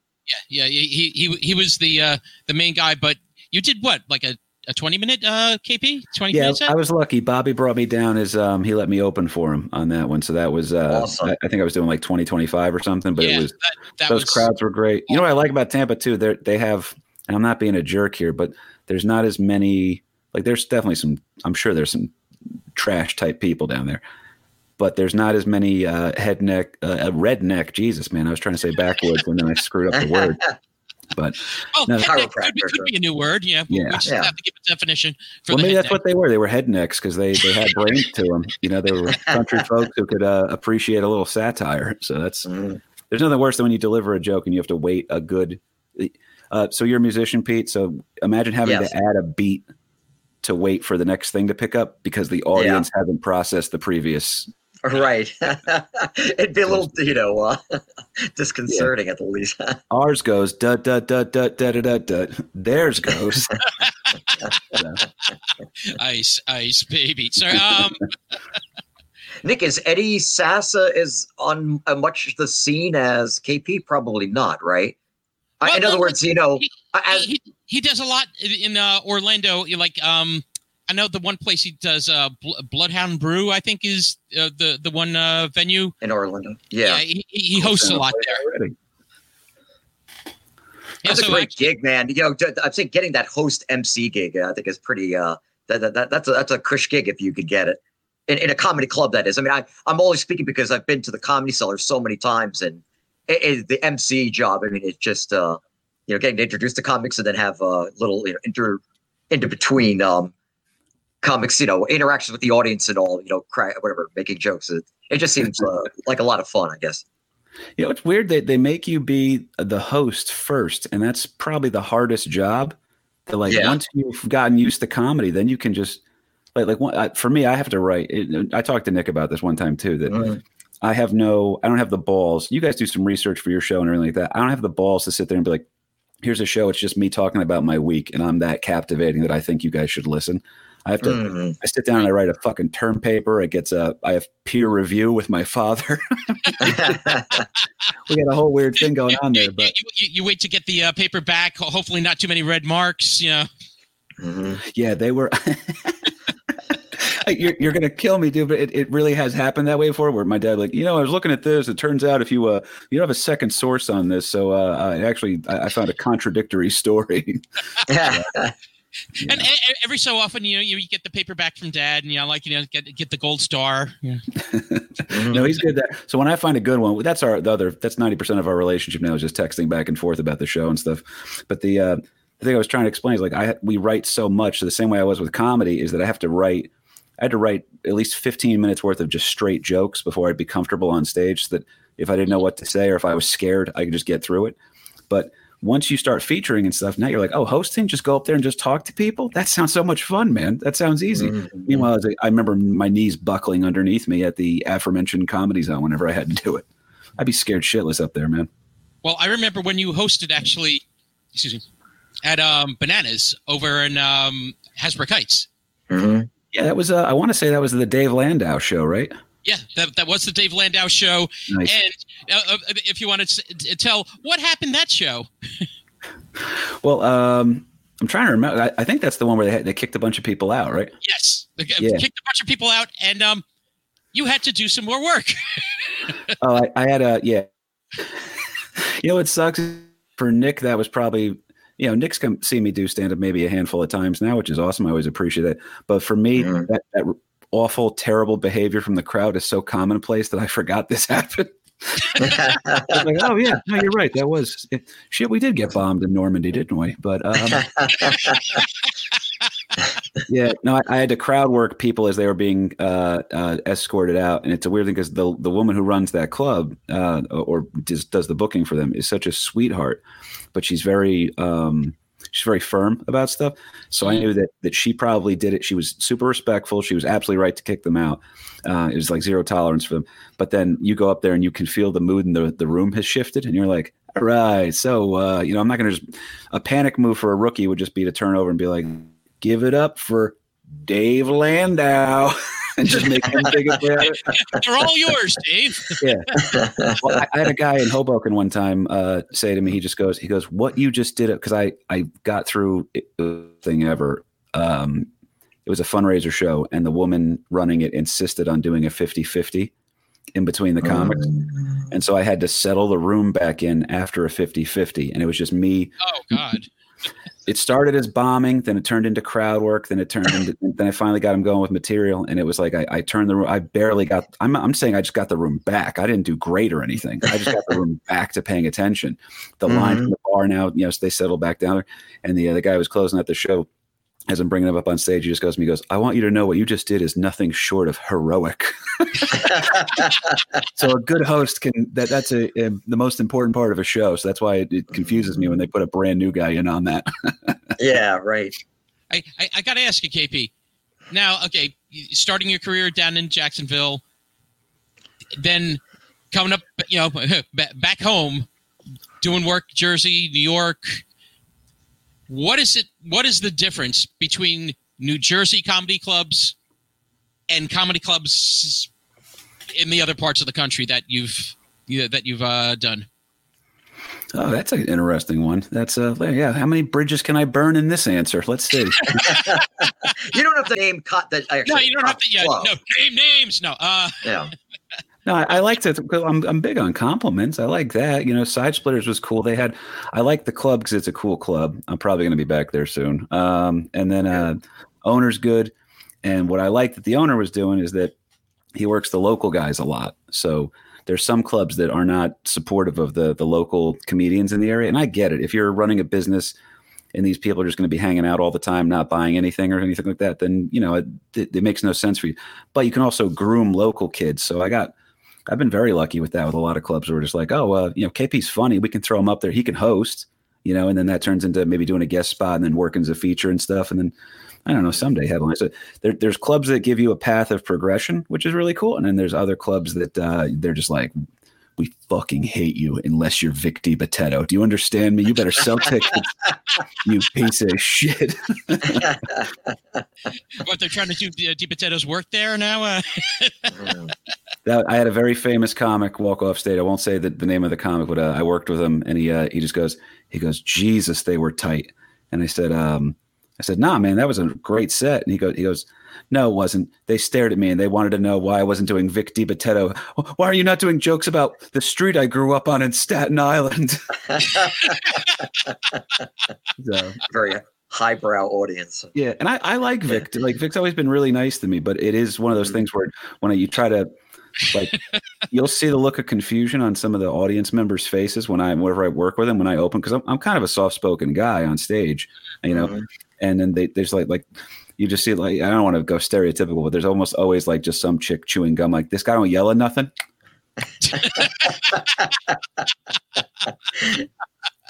Yeah, yeah. He he he was the uh, the main guy, but you did what, like a, a twenty minute uh, KP, twenty Yeah, minutes? I was lucky. Bobby brought me down as um, he let me open for him on that one. So that was, uh, Awesome. I, I think I was doing like 20, 25 or something, but yeah, it was, that, that those was crowds were great. You know what I like about Tampa too? They they have, and I'm not being a jerk here, but there's not as many. Like there's definitely some. I'm sure there's some trash type people down there, but there's not as many uh, head neck, uh, redneck. Jesus, man, I was trying to say backwoods and then I screwed up the word. But Oh, No. headneck could, be- could be a new word. Yeah, Yeah. we just Yeah. have to give a definition for well, the maybe that's headneck. what they were. They were headnecks because they they had brains to them. You know, they were country folks who could uh, appreciate a little satire. So that's Mm. there's nothing worse than when you deliver a joke and you have to wait a good. Uh, so you're a musician, Pete. So imagine having Yes. to add a beat to wait for the next thing to pick up because the audience hasn't processed the previous. right. It'd be a little, you know, uh, disconcerting yeah. at the least. Ours goes dut dut dut dut dut dut dut. Theirs goes. ice, ice, baby. Sorry. Um... Nick, is Eddie Sassa is on uh, much the scene as KP? Probably not, right? Well, in other words, he, you know, he, as, he, he, does a lot in uh, Orlando, like um, I know the one place he does, uh, Bl- Bloodhound Brew. I think is uh, the the one uh, venue. in Orlando, yeah, he, he he hosts a lot there. Already. Yeah, that's a so great actually- gig, man. You know, d- I'm saying getting that host MC gig, uh, I think is pretty. Uh, that, that, that that's a that's a Chris gig if you could get it in, in a comedy club. That is. I mean, I I'm only speaking because I've been to the comedy cellar so many times, and it, it, the MC job. I mean, it's just uh, you know, getting introduced to comics and then have uh, little you know inter into between um comics, you know, interactions with the audience and all, you know, cry, whatever, making jokes. It, it just seems uh, like a lot of fun, I guess. You know, it's weird that they make you be the host first, and that's probably the hardest job. To like Yeah. once you've gotten used to comedy, then you can just like like one, I, for me, I have to write. It, I talked to Nick about this one time too. That Mhm. I have no, I don't have the balls. You guys do some research for your show and everything like that. I don't have the balls to sit there and be like, here's a show. It's just me talking about my week, and I'm that captivating that I think you guys should listen. I have to. Mhm. I sit down and I write a fucking term paper. It gets a. I have peer review with my father. we got a whole weird thing going on there, but you, you, you wait to get the uh, paper back. Hopefully, not too many red marks. You know. Mhm. yeah, they were. you're you're gonna kill me, dude. But it, it really has happened that way before. Where my dad, like, you know, I was looking at this. It turns out if you uh you don't have a second source on this, so uh, I actually I, I found a contradictory story. And, and every so often, you know, you, you get the paper back from dad, and you know, like you know, get get the gold star. Yeah. no, he's good there. So when I find a good one, that's our the other. That's ninety percent of our relationship now is just texting back and forth about the show and stuff. But the uh, the thing I was trying to explain is like I we write so much. So the same way I was with comedy is that I have to write. I had to write at least fifteen minutes worth of just straight jokes before I'd be comfortable on stage. So that if I didn't know what to say or if I was scared, I could just get through it. But once you start featuring and stuff, now you're like, oh, hosting, just go up there and just talk to people. That sounds so much fun, man. That sounds easy. Mhm. Meanwhile, I, was like- I remember my knees buckling underneath me at the aforementioned comedy zone whenever I had to do it. I'd be scared shitless up there, man. Well, I remember when you hosted actually, excuse me, at um, Bananas over in um, Hasbrouck Heights. Mhm. Yeah, that was. Uh, I want to say that was the Dave Landau show, right? Yeah, that, that was the Dave Landau show. Nice. And uh, uh, if you want to s- tell what happened that show, Well, um, I'm trying to remember. I, I think that's the one where they had, they kicked a bunch of people out, right? yes, they Yeah. kicked a bunch of people out, and um, you had to do some more work. Oh, I, I had a yeah. you know what sucks for Nick? That was probably you know Nick's come see me do stand up maybe a handful of times now, which is awesome. I always appreciate it. But for me, Mhm. that that awful, terrible behavior from the crowd is so commonplace that I forgot this happened. Like, oh yeah, no, you're right. That was shit. We did get bombed in Normandy, didn't we? But um, yeah, no, I, I had to crowd work people as they were being uh, uh, escorted out, and it's a weird thing because the the woman who runs that club uh, or just does the booking for them is such a sweetheart, but she's very um, she's very firm about stuff. So I knew that that she probably did it. She was super respectful. She was absolutely right to kick them out. Uh, it was like zero tolerance for them. But then you go up there and you can feel the mood in the the room has shifted, and you're like, all right, so uh, you know, I'm not going to just a panic move for a rookie would just be to turn over and be like, give it up for Dave Landau. and just make him big about it. They're all yours, Dave. Well, I, I had a guy in Hoboken one time uh, say to me, he just goes, he goes, what you just did it because I I got through it, the thing ever. Um, it was a fundraiser show, and the woman running it insisted on doing a 50-50 in between the comics. And so I had to settle the room back in after a 50-50. And it was just me. Oh God. It started as bombing, then it turned into crowd work, then it turned into then I finally got him going with material. And it was like I, I turned the room, I barely got I'm I'm saying I just got the room back. I didn't do great or anything. I just got the room back to paying attention. The line mm-hmm. from the bar now, you know, they settled back down there. And the other guy was closing out the show as I'm bringing him up on stage, he just goes to me, he goes, I want you to know what you just did is nothing short of heroic. so a good host can that that's a, a, the most important part of a show. So that's why it, it, confuses me when they put a brand new guy in on that. yeah, right. I, I, I got to ask you, KP. Now, okay, starting your career down in Jacksonville, then coming up, you know, back home, doing work Jersey, New York, what is it? What is the difference between New Jersey comedy clubs and comedy clubs in the other parts of the country that you've you know, that you've uh, done? Oh, that's an interesting one. That's uh, yeah. How many bridges can I burn in this answer? Let's see. you don't have to name cut that. No, you don't have to. Yeah, no, name names. No. Uh, yeah. No, I, I like to. I'm I'm big on compliments. I like that. You know, Side Splitters was cool. They had. I like the club because it's a cool club. I'm probably going to be back there soon. Um, and then uh, owner's good. And what I like that the owner was doing is that he works the local guys a lot. So there's some clubs that are not supportive of the the local comedians in the area, and I get it. If you're running a business and these people are just going to be hanging out all the time, not buying anything or anything like that, then you know it, it, it makes no sense for you. But you can also groom local kids. So I got I've been very lucky with that with a lot of clubs where we're just like, oh, you know, KP's funny. We can throw him up there. He can host, you know, and then that turns into maybe doing a guest spot and then working as a feature and stuff. And then I don't know, someday headlines. So there, there's clubs that give you a path of progression, which is really cool. And then there's other clubs that uh, they're just like, we fucking hate you unless you're Vic DiBitetto. Do you understand me? You better sell tickets, you piece of shit. what they're trying to do, uh, DiBitetto's work there now. Uh? that, I had a very famous comic walk off stage. I won't say the, the name of the comic, but uh, I worked with him, and he uh, he just goes, he goes, Jesus, they were tight. And I said, um, I said, Nah, man, that was a great set. And he goes, he goes no, it wasn't. They stared at me and they wanted to know why I wasn't doing Vic DiBitetto. Why are you not doing jokes about the street I grew up on in Staten Island? so, Very highbrow audience. Yeah, and I, I like Vic. Like Vic's always been really nice to me, but it is one of those mm-hmm. things where when you try to like you'll see the look of confusion on some of the audience members' faces when I whenever I work with them when I open because I'm, I'm kind of a soft spoken guy on stage, you know, mm-hmm. And then they there's like like you just see like I don't want to go stereotypical, but there's almost always like just some chick chewing gum. Like this guy don't yell at nothing.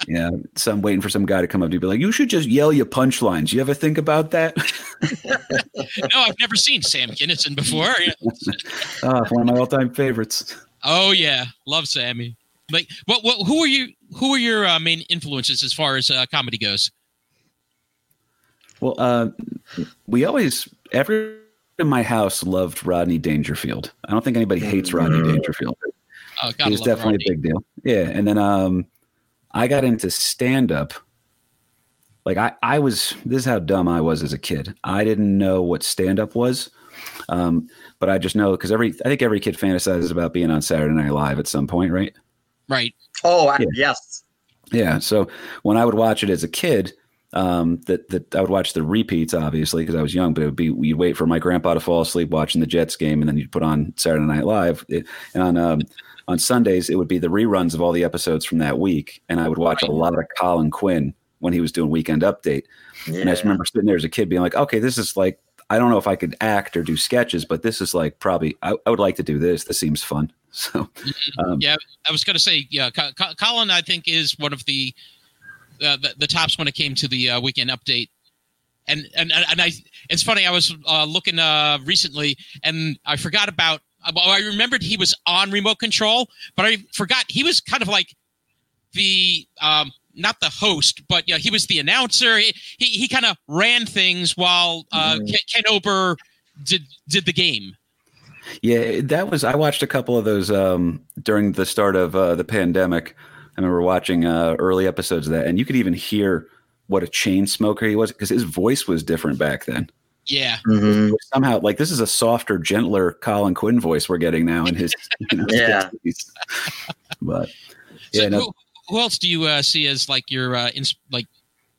yeah, so I'm waiting for some guy to come up to be like, "You should just yell your punchlines." You ever think about that? no, I've never seen Sam Kinison before. oh, one of my all-time favorites. Oh yeah, love Sammy. Like, what? What? Who are you? Who are your uh, main influences as far as uh, comedy goes? Well, uh, we always every in my house loved Rodney Dangerfield. I don't think anybody hates Rodney mm-hmm. Dangerfield. Oh, god. He's definitely Rodney. a big deal. Yeah, and then um, I got into stand up. Like I, I was. This is how dumb I was as a kid. I didn't know what stand up was, um, but I just know because every I think every kid fantasizes about being on Saturday Night Live at some point, right? Right. Oh yeah. yes. Yeah. So when I would watch it as a kid, um, that that I would watch the repeats, obviously, because I was young. But it would be you'd wait for my grandpa to fall asleep watching the Jets game, and then you'd put on Saturday Night Live. It, and on um, on Sundays, it would be the reruns of all the episodes from that week, and I would watch a lot of Colin Quinn when he was doing Weekend Update. Yeah. And I just remember sitting there as a kid, being like, "Okay, this is like." I don't know if I could act or do sketches, but this is like probably I, I would like to do this. This seems fun. So, mm-hmm. um, yeah, I was going to say, yeah, Colin, I think is one of the uh, the, the, tops when it came to the uh, weekend update. And, and and I it's funny I was uh, looking uh, recently and I forgot about well, I remembered he was on remote control but I forgot he was kind of like the um, not the host but yeah he was the announcer he he, he kind of ran things while uh, mm. Ken Ober did did the game. Yeah, that was I watched a couple of those um, during the start of uh, the pandemic. I remember watching uh, early episodes of that, and you could even hear what a chain smoker he was because his voice was different back then. Yeah. Mm-hmm. Somehow, like this is a softer, gentler Colin Quinn voice we're getting now in his. You know, yeah. but yeah. So no. who, who, else do you uh, see as like your uh, ins- like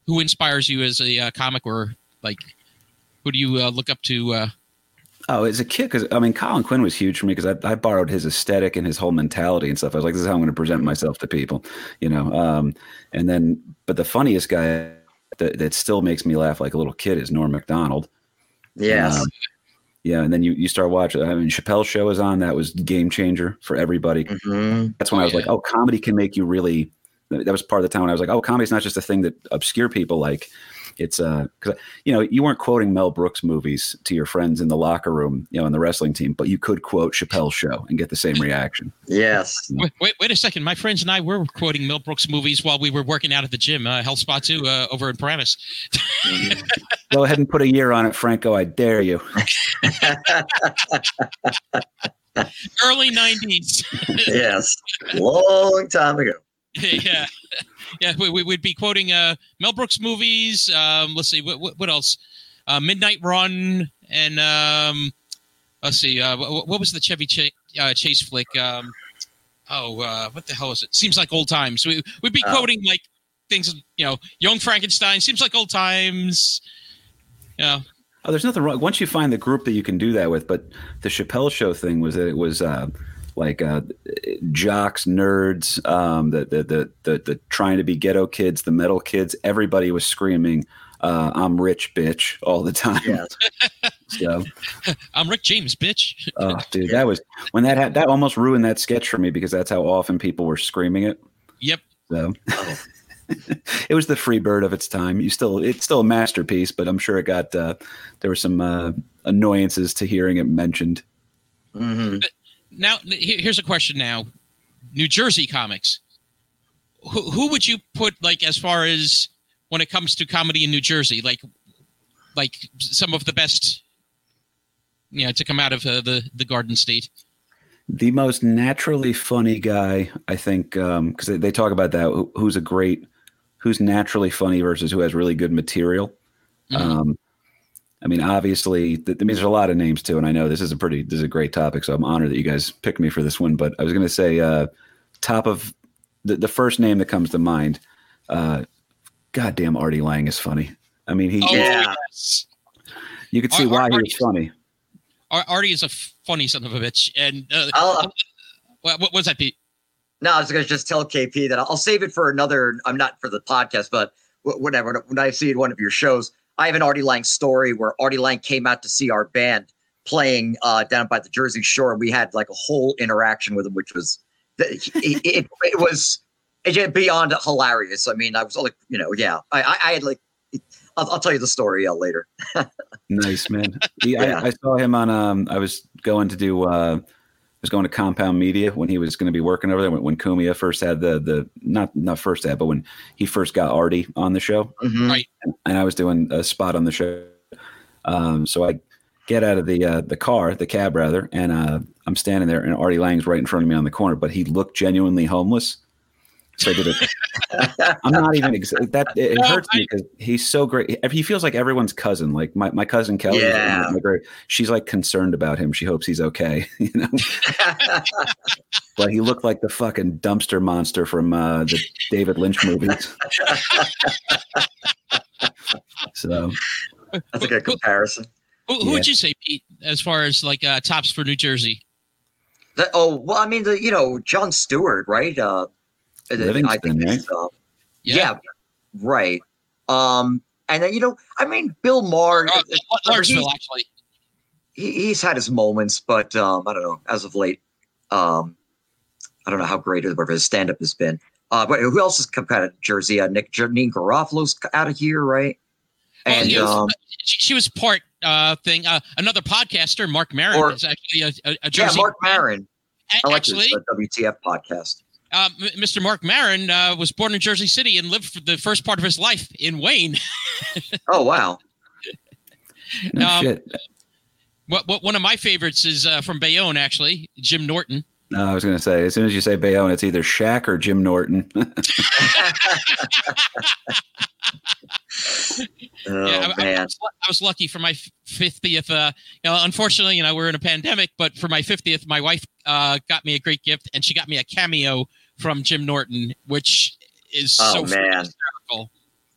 who inspires you as a uh, comic or like who do you uh, look up to? Oh, as a kid, because I mean, Colin Quinn was huge for me because I, I, borrowed his aesthetic and his whole mentality and stuff. I was like, this is how I'm going to present myself to people, you know. Um, and then, but the funniest guy that, that still makes me laugh like a little kid is Norm Macdonald. Yes. Um, yeah, and then you you start watching. I mean, Chappelle's show is on. That was game changer for everybody. Mhm. That's when Oh, I was yeah. like, oh, comedy can make you really. That was part of the time when I was like, oh, comedy's not just a thing that obscure people like. It's uh, because you know you weren't quoting Mel Brooks movies to your friends in the locker room, you know, in the wrestling team, but you could quote Chappelle's show and get the same reaction. Yes. Wait, wait, wait a second. My friends and I were quoting Mel Brooks movies while we were working out at the gym, uh, Health Spa 2, uh, over in Paramus. Go ahead and put a year on it, Franco. I dare you. Early 90s. yes. Long time ago. yeah. Yeah, we, we would be quoting uh, Mel Brooks movies. Um, let's see, what, what, what else? Uh, Midnight Run, and um, let's see, uh, what, what was the Chevy Ch- uh, Chase flick? Um, oh, uh, what the hell is it? Seems like old times. We, we'd be Oh. quoting like things, you know, Young Frankenstein, seems like old times. Yeah. Oh, there's nothing wrong. Once you find the group that you can do that with, but the Chappelle show thing was that it was uh, like uh, jocks, nerds, um, the, the the the the trying to be ghetto kids, the metal kids. Everybody was screaming, uh, "I'm rich, bitch!" all the time. Yes. So, I'm Rick James, bitch. oh, dude, that was when that had, that almost ruined that sketch for me because that's how often people were screaming it. Yep. So Oh. it was the free bird of its time. You still, it's still a masterpiece, but I'm sure it got uh, there were some uh, annoyances to hearing it mentioned. Mhm. Now, here's a question now. New Jersey comics. Who, who would you put like as far as when it comes to comedy in New Jersey, like like some of the best, you know, to come out of uh, the the Garden State? The most naturally funny guy, I think, because they, they talk about that. Who, who's a great, who's naturally funny versus who has really good material. Mhm. Um, I mean, obviously, th- I mean, there's a lot of names too, and I know this is a pretty, this is a great topic, so I'm honored that you guys picked me for this one. But I was going to say, uh, top of the, the first name that comes to mind, uh, goddamn, Artie Lange is funny. I mean, he, Oh, Yeah. you can see Ar- why Ar- he was funny. Ar- Artie is a funny son of a bitch. And uh, I'll, what, what was that, Pete? No, I was going to just tell KP that I'll save it for another. I'm not for the podcast, but whatever. When I see one of your shows, I have an Artie Lange story where Artie Lange came out to see our band playing uh, down by the Jersey Shore, and we had like a whole interaction with him, which was it, it, it was it, beyond hilarious. I mean, I was like, you know, yeah, I, I, I had like. I'll, I'll tell you the story uh, later. Nice man. He, Yeah. I, I saw him on. Um, I was going to do. Uh, was going to Compound Media when he was going to be working over there. When, when Cumia first had the the not not first had, but when he first got Artie on the show, Mhm. Right. and I was doing a spot on the show. Um, so I get out of the uh, the car, the cab rather, and uh, I'm standing there, and Artie Lange's right in front of me on the corner, but he looked genuinely homeless. So I did it. I'm not even ex- that. It, it No, hurts me because he's so great. He feels like everyone's cousin. Like my, my cousin Kelly. Yeah. my great- she's like concerned about him. She hopes he's okay. You know, but he looked like the fucking dumpster monster from uh, the David Lynch movies. so That's a good comparison. Who, who would you say, Pete, as far as like uh, tops for New Jersey? The- oh well, I mean, the you know Jon Stewart, right? Uh, I Livingston, think right? it's, uh, yeah. right. Um, and then you know, I mean, Bill Maher, Larsville, actually. he, he's had his moments, but um, I don't know. As of late, um, I don't know how great of his stand up has been. Uh, but who else has come out of Jersey? Uh, Nick Janine Garofalo's out of here, right? And he was- um, she, she was part uh, thing. Uh, another podcaster, Marc Maron, Or- is actually a, a, a yeah, Jersey. Marc Maron. A- I like actually, his uh, WTF podcast. Uh, Mr. Marc Maron uh, was born in Jersey City and lived for the first part of his life in Wayne. Oh wow, no Um, shit. what, what one of my favorites is uh, from Bayonne, actually, Jim Norton. No, I was going to say, as soon as you say Bayonne, it's either Shaq or Jim Norton. oh yeah, I, I, man. was, I was lucky for my fiftieth. Uh, you know, unfortunately, you know, we're in a pandemic, but for my fiftieth, my wife uh, got me a great gift, and she got me a cameo from Jim Norton, which is Oh, so man. hysterical.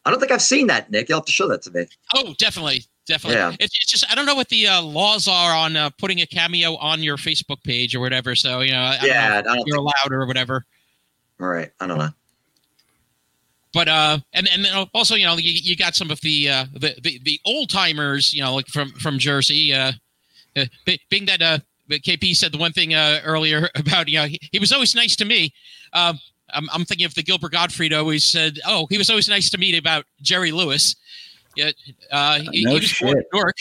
I don't think I've seen that, Nick. You'll have to show that to me. Oh, definitely, definitely. Yeah. It's, it's just I don't know what the uh, laws are on uh, putting a cameo on your Facebook page or whatever. So you know, I, I yeah, I don't know you're allowed or whatever. All right, I don't know. But uh, and and then also you know you, you got some of the uh the the, the old timers you know like from from Jersey uh, uh being that uh KP said the one thing uh earlier about you know he, he was always nice to me um I'm, I'm thinking of the Gilbert Gottfried always said oh he was always nice to me about Jerry Lewis yeah uh he, No he was born in shit. Newark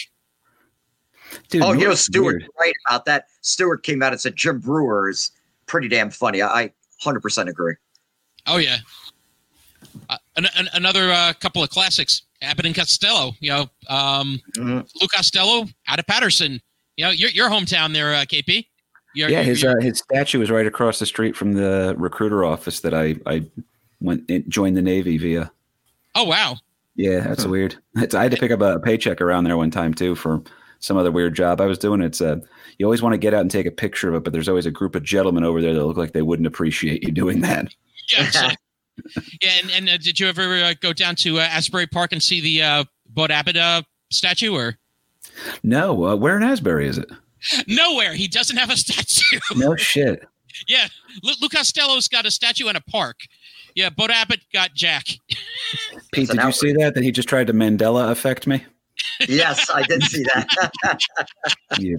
Dude, oh, you know, Stewart, right about that. Stewart came out and said Jim Breuer is pretty damn funny. I, I 100% agree. oh yeah uh, an, an, another uh, couple of classics Abbott and Costello you know um Mhm. Lou Costello out of Paterson you know your your hometown there uh, KP Yeah, his uh, his statue is right across the street from the recruiter office that I I went joined the Navy via. oh wow Yeah, that's weird. It's, I had to pick up a paycheck around there one time too for some other weird job I was doing. It's uh, you always want to get out and take a picture of it, but there's always a group of gentlemen over there that look like they wouldn't appreciate you doing that. Yeah, yeah, and, and uh, did you ever uh, go down to uh, Asbury Park and see the uh, Bud Abbott uh, statue? Or No, uh, where in Asbury is it? nowhere, he doesn't have a statue. No shit. yeah, Lou, Lou Costello's got a statue in a park. Yeah, Bud Abbott got Jack. Pete, That's an did you see that? That he just tried to Mandela affect me? yes, I did see that. You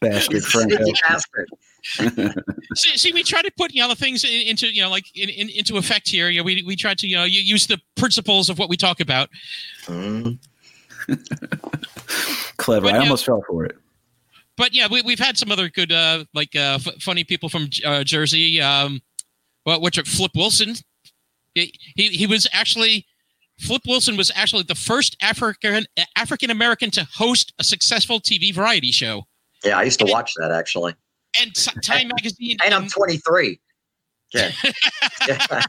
bastard Franco. sneaky bastard. see, see, we try to put you know the things in, into you know like in, in, into effect here. Yeah, we we try to you know you use the principles of what we talk about. Mm. Clever. But I yeah. almost fell for it. but yeah, we, we've had some other good, uh, like uh, f- funny people from uh, Jersey. Um, well, which are Flip Wilson. He, he he was actually Flip Wilson was actually the first African African American to host a successful TV variety show. Yeah, I used to watch that actually. And Time Magazine And I'm 23. Yeah.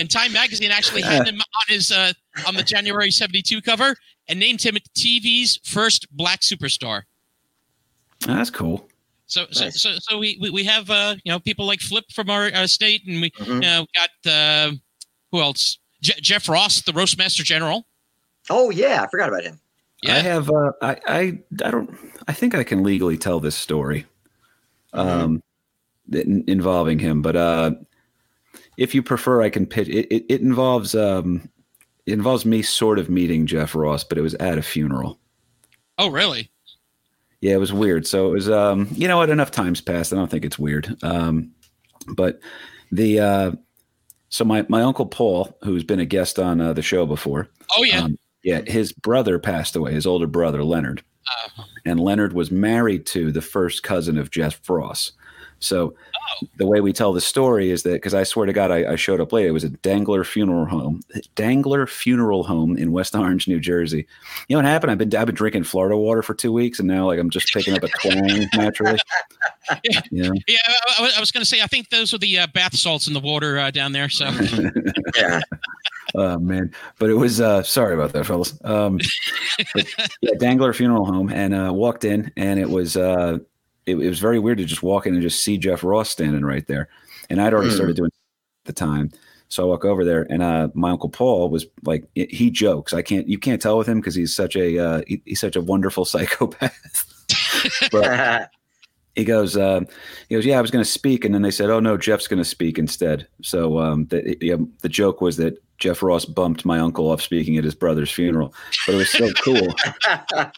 and Time Magazine actually had him on his uh, on the January '72 cover and named him TV's first black superstar. That's cool. So, so, Nice. so, so we, we, we have uh, you know people like Flip from our uh, state, and we Mhm. you know got uh, who else? Je- Jeff Ross, the Roastmaster General. Oh yeah, I forgot about him. Yeah. I have. Uh, I, I. I don't. I think I can legally tell this story, um, that- involving him. But uh, if you prefer, I can pitch. It, it, it involves. Um, it involves me sort of meeting Jeff Ross, but it was at a funeral. Oh, really? Yeah, it was weird. So it was. Um, you know what? Enough times passed. I don't think it's weird. Um, but the. Uh, so my my uncle Paul, who's been a guest on uh, the show before. Oh, yeah. Um, yeah, his brother passed away, his older brother, Leonard. Uh, And Leonard was married to the first cousin of Jeff Ross. So Oh. the way we tell the story is that because I swear to God, I, I showed up late. It was a Dangler funeral home, Dangler Funeral Home in West Orange, New Jersey. You know what happened? I've been I've been drinking Florida water for two weeks, and now like I'm just picking up a twang naturally. Yeah, yeah, I, I was- I was going to say I think those are the uh, bath salts in the water uh, down there. So Yeah. Oh man, but it was uh sorry about that, fellas. Um, but, yeah, Dangler Funeral Home, and uh, walked in, and it was uh, it, it was very weird to just walk in and just see Jeff Ross standing right there, and I'd already Hmm. started doing it at the time, so I walk over there, and uh, my uncle Paul was like, he jokes. I can't, you can't tell with him because he's such a uh, he, he's such a wonderful psychopath. but he goes, uh, he goes, yeah, I was going to speak, and then they said, oh no, Jeff's going to speak instead. So um, the, yeah, the joke was that Jeff Ross bumped my uncle off speaking at his brother's funeral, but it was so cool.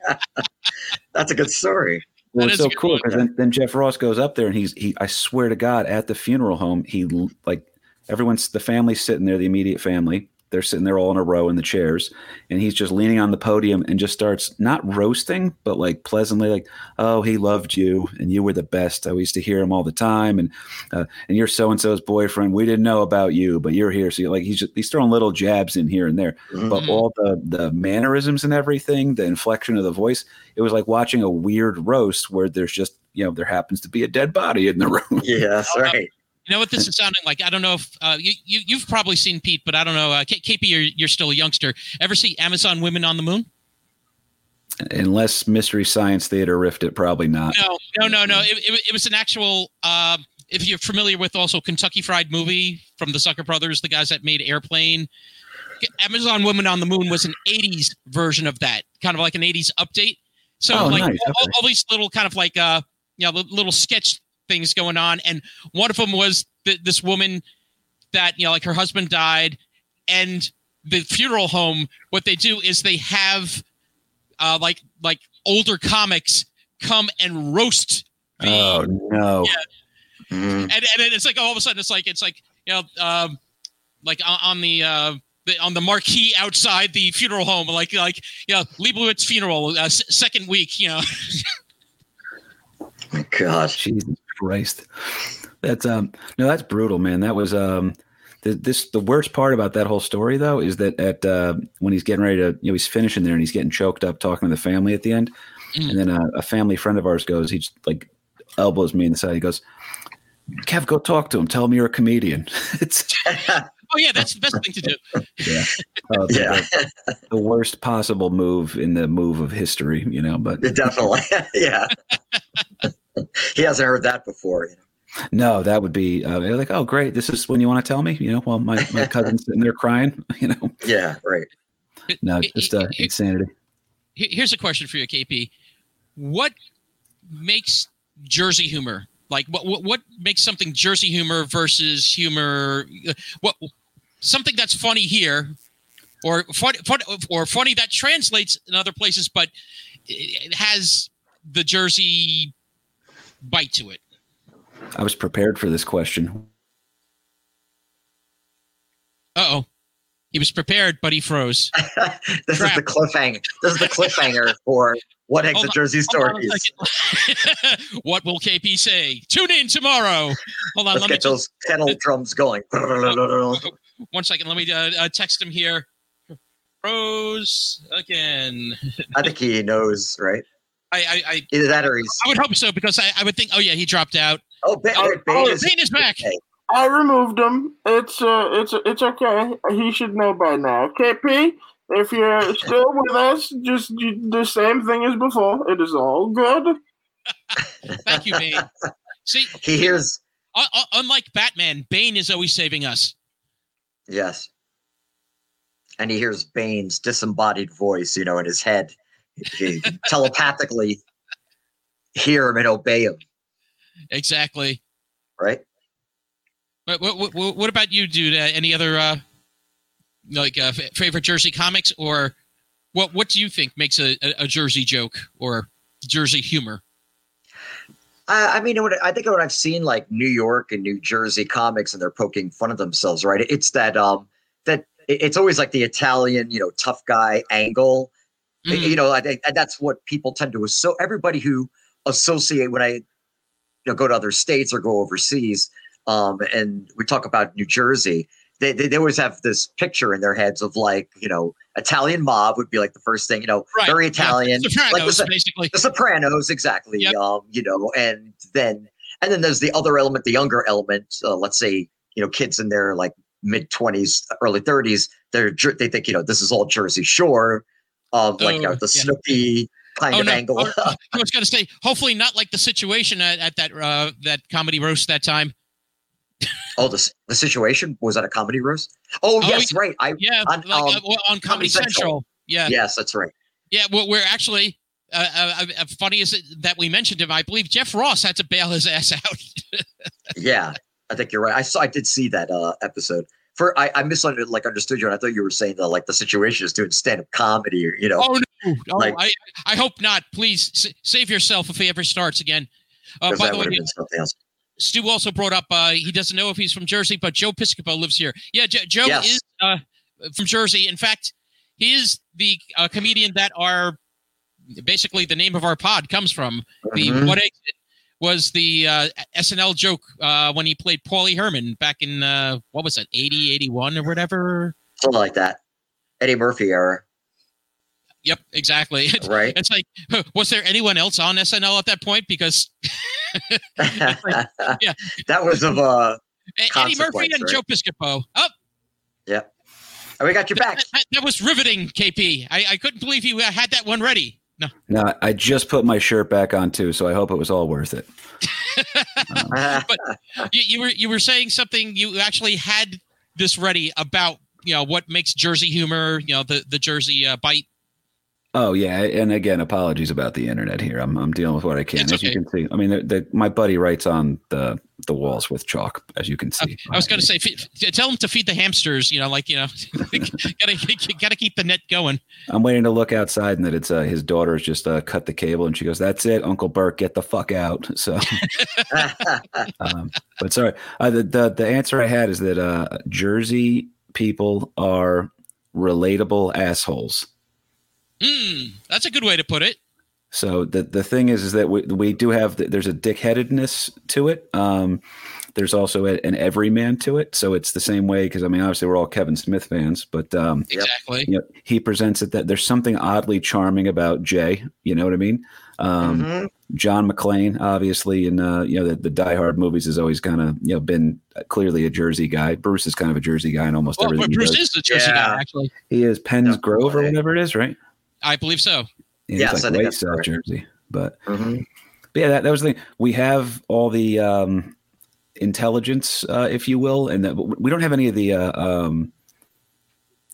That's a good story. Well, That it's so cool because then, then Jeff Ross goes up there and he's he. I swear to God, at the funeral home, he like everyone's the family's sitting there, the immediate family. They're sitting there all in a row in the chairs, and he's just leaning on the podium and just starts not roasting, but like pleasantly, like, "Oh, he loved you, and you were the best. I used to hear him all the time, and uh, and you're so and so's boyfriend. We didn't know about you, but you're here. So you're like he's just, he's throwing little jabs in here and there, but Mhm. all the the mannerisms and everything, the inflection of the voice, it was like watching a weird roast where there's just you know there happens to be a dead body in the room. Yeah, that's right. You know what this is sounding like? I don't know if uh, you, you you've probably seen Pete, but I don't know. Uh, K- KP, you're you're still a youngster. Ever see Amazon Women on the Moon? Unless Mystery Science Theater riffed it, probably not. No, no, no, no. It, it, it was an actual. Uh, if you're familiar with also Kentucky Fried Movie from the Zucker Brothers, the guys that made Airplane, Amazon Woman on the Moon was an '80s version of that, kind of like an '80s update. So Oh, like nice. all, Okay. all these little kind of like uh, you know, li- little sketch things going on, and one of them was th- this woman that you know, like her husband died, and the funeral home, what they do is they have uh, like like older comics come and roast. The, Oh no! Yeah. Mhm. and, and it's like all of a sudden it's like it's like you know um like on, on the uh the, on the marquee outside the funeral home like like you know Leibowitz funeral uh, s- second week you know My God. Jesus Christ. That's um no, that's brutal, man. That was um the, this the worst part about that whole story though is that at uh, when he's getting ready to you know he's finishing there and he's getting choked up talking to the family at the end, Mm. and then a, a family friend of ours goes he just like elbows me in the side. He goes, "Kev, go talk to him. Tell him you're a comedian." it's oh yeah that's the best thing to do yeah, uh, yeah, the, the worst possible move in the move of history, you know. But definitely. yeah. he hasn't heard that before. You know? No, that would be uh, they're like, oh, great. This is when you want to tell me, you know. Well, my my cousin's sitting there crying, you know. Yeah, right. No, just uh, insanity. Here's a question for you KP what makes Jersey humor like what what, what makes something Jersey humor versus humor uh, what something that's funny here or funny, fun, or funny that translates in other places but it it has the Jersey bite to it I was prepared for this question. Uh-oh. He was prepared, but he froze. this is the cliffhanger. This is the cliffhanger for what Hold exit on, Jersey Hold on a stories. what will KP say? Tune in tomorrow. Hold on, Let's let me get those kettle drums going. one second. Let me uh, uh, text him here. Froze again. I think he knows, right? I I, I, Either that or he's. I would hope so because I, I would think. Oh yeah, he dropped out. Oh, Bane, Oh, Bane oh, is, Zane is back. okay. I removed him. It's uh, it's it's okay. He should know by now. KP, if you're still with us, just you, the same thing as before. It is all good. Thank you, Bane. See, He hears. un- un- unlike Batman, Bane is always saving us. Yes. And he hears Bane's disembodied voice, you know, in his head. Telepathically hear him and obey him, Exactly. right? What, what, what, what about you, dude? Uh, any other uh, like uh, f- favorite Jersey comics, or what? What do you think makes a, a, a Jersey joke or Jersey humor? I, I mean, what I think what I've seen like New York and New Jersey comics, and they're poking fun of themselves, right? It's that um that it's always like the Italian, you know, tough guy angle. Mm. You know, I that's what people tend to. So everybody who associate when I you know go to other states or go overseas, um, and we talk about New Jersey, they, they they always have this picture in their heads of like you know Italian mob would be like the first thing, you know, Right. very Yeah, Italian, Sopranos, like the, basically. the Sopranos, exactly. Yep. Um, you know, and then and then there's the other element, the younger element. Uh, let's say you know, kids in their like mid twenties, early thirties. They're they think you know this is all Jersey Shore, um, like Oh, the yeah. Snooki kind Oh of no! angle. Oh, I was going to say, hopefully not like the situation at, at that uh, that comedy roast that time. oh, the the situation was that a comedy roast? Oh, Oh, yes, right. I Yeah, On, like um, uh, on Comedy Central. Central. Yeah, yes, that's right. yeah. Well, we're actually uh, uh, uh, funny is that we mentioned him. I believe Jeff Ross had to bail his ass out. Yeah, I think you're right. I saw, I did see that uh, episode. For I, I misunderstood, like understood you, and I thought you were saying that like the situation is doing stand up comedy, or you know. Oh no! Oh, Like- I I hope not. Please s- save yourself if he ever starts again. Uh, by the way, have been something else. Stu also brought up uh, he doesn't know if he's from Jersey, but Joe Piscopo lives here. Yeah, Jo- Joe Yes. is uh, from Jersey. In fact, he is the uh, comedian that our basically the name of our pod comes from. The Mhm. what exit was the uh, SNL joke uh, when he played Paulie Herman back in uh, what was it 80, 81 or whatever. something like that. Eddie Murphy era, Yep, exactly. right? It's like, was there anyone else on SNL at that point? Because yeah. that was of Eddie Murphy Consequence, and right? Joe Piscopo. Oh, Oh, we got your back. that, that- that was riveting, KP. I, I couldn't believe you had that one ready. No, No, I just put my shirt back on too, so I hope it was all worth it. you, you were you were saying something. You actually had this ready about you know what makes Jersey humor. You know the the Jersey uh, bite. Oh yeah, and again, apologies about the internet here. I'm I'm dealing with what I can. It's as you can see, I mean, the, the, my buddy writes on the the walls with chalk, as you can see. I was going to say, fe- tell them to feed the hamsters. You know, like you know, gotta gotta keep the net going. I'm waiting to look outside, and that it's uh, his daughter has just uh, cut the cable, and she goes, "That's it, Uncle Bert, get the fuck out." So, um, but sorry, uh, the, the the answer I had is that uh, Jersey people are relatable assholes. Hmm, that's a good way to put it. So the the thing is, is that we, we do have there's a dickheadedness to it. Um, there's also a, an everyman to it. So it's the same way because I mean, obviously we're all Kevin Smith fans, but um, Exactly. you know, he presents it that there's something oddly charming about Jay. You know what I mean? Um, Mhm. John McClane, obviously, in uh, you know the, the Die Hard movies, has always kind of you know been clearly a Jersey guy. Bruce is kind of a Jersey guy in almost Well, everything. but Bruce he, does. is the Jersey Yeah. guy. Actually, he is Penn's Yeah. Grove or whatever it is, right? I believe so. Yeah, Yes, it's I like think way that's South correct. Jersey, but Mhm. But yeah, that, that was the thing. We have all the um, intelligence, uh, if you will, and that, we don't have any of the uh, um,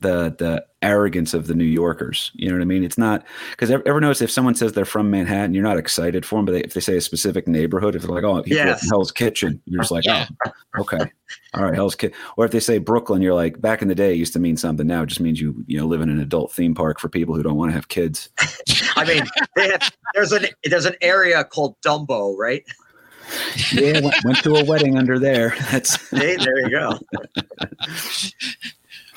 the the arrogance of the New Yorkers. You know what I mean? It's not because ever, ever notice if someone says they're from Manhattan, you're not excited for them, but they, if they say a specific neighborhood, if they're like, "Oh, he grew in Yes. Hell's Kitchen," you're just like, Yeah. "Oh, okay, all right, Hell's Kitchen." Or if they say Brooklyn, you're like, "Back in the day, it used to mean something. Now it just means you you know live in an adult theme park for people who don't want to have kids." I mean, have, there's an there's an area called Dumbo, right? yeah, went, went to a wedding under there. That's Hey, there you go.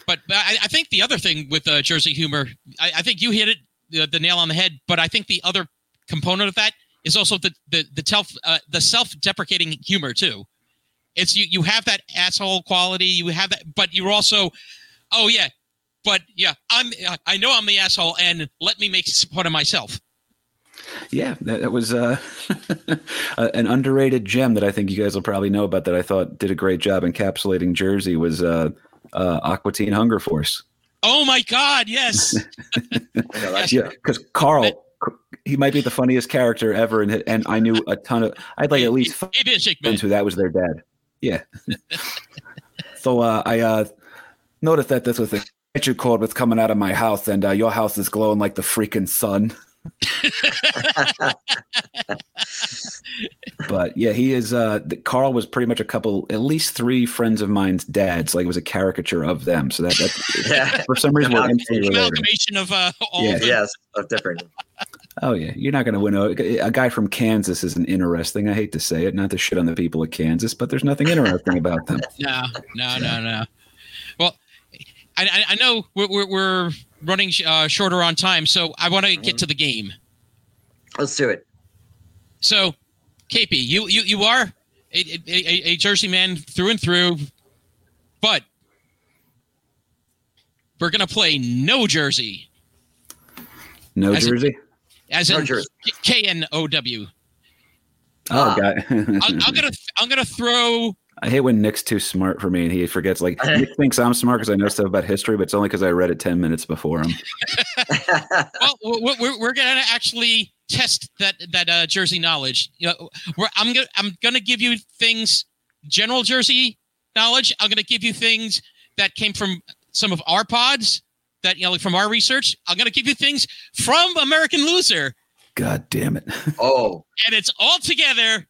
But I, I think the other thing with uh, Jersey humor, I, I think you hit it the, the nail on the head. But I think the other component of that is also the the the self uh, the self deprecating humor too. It's you you have that asshole quality. You have that, but you're also, oh yeah, but yeah, I'm I know I'm the asshole, and let me make fun of myself. Yeah, that, that was uh, an underrated gem that I think you guys will probably know about. That I thought did a great job encapsulating Jersey was uh, uh, Aqua Teen Hunger Force. Oh my God, yes. Yeah, because Carl, he might be the funniest character ever, and and I knew a ton of. I'd like at least five It is Hickman. friends who that was their dad. Yeah. so uh, I uh, noticed that this was a picture cord was coming out of my house, and uh, your house is glowing like the freaking sun. But yeah, he is. Uh, Carl was pretty much a couple, at least three friends of mine's dads. Like it was a caricature of them. So that, that Yeah. for some reason we're instantly related. amalgamation of uh, all Yeah. of them. yes, of different. Oh yeah, you're not going to win. A, a guy from Kansas isn't interesting. I hate to say it, not to shit on the people of Kansas, but there's nothing interesting about them. No, no, no, no. Well, I, I, I know we're, we're, we're running uh, shorter on time, so I want to get to the game. Let's do it. So, KP, you you, you are a, a, a, a Jersey man through and through, but we're gonna play no Jersey, No As a- Jersey. as No in Jersey. K N O W. Oh, Ah. guy. I'm I'm gonna I'm gonna throw I hate when Nick's too smart for me and he forgets. Like Nick thinks I'm smart because I know stuff about history, but it's only because I read it ten minutes before him. well, we're, we're, we're gonna actually test that that uh, Jersey knowledge. You know, we're, I'm gonna I'm gonna give you things general Jersey knowledge. I'm gonna give you things that came from some of our pods that you know like from our research. I'm gonna give you things from American Loser, God damn it! oh, and it's all together,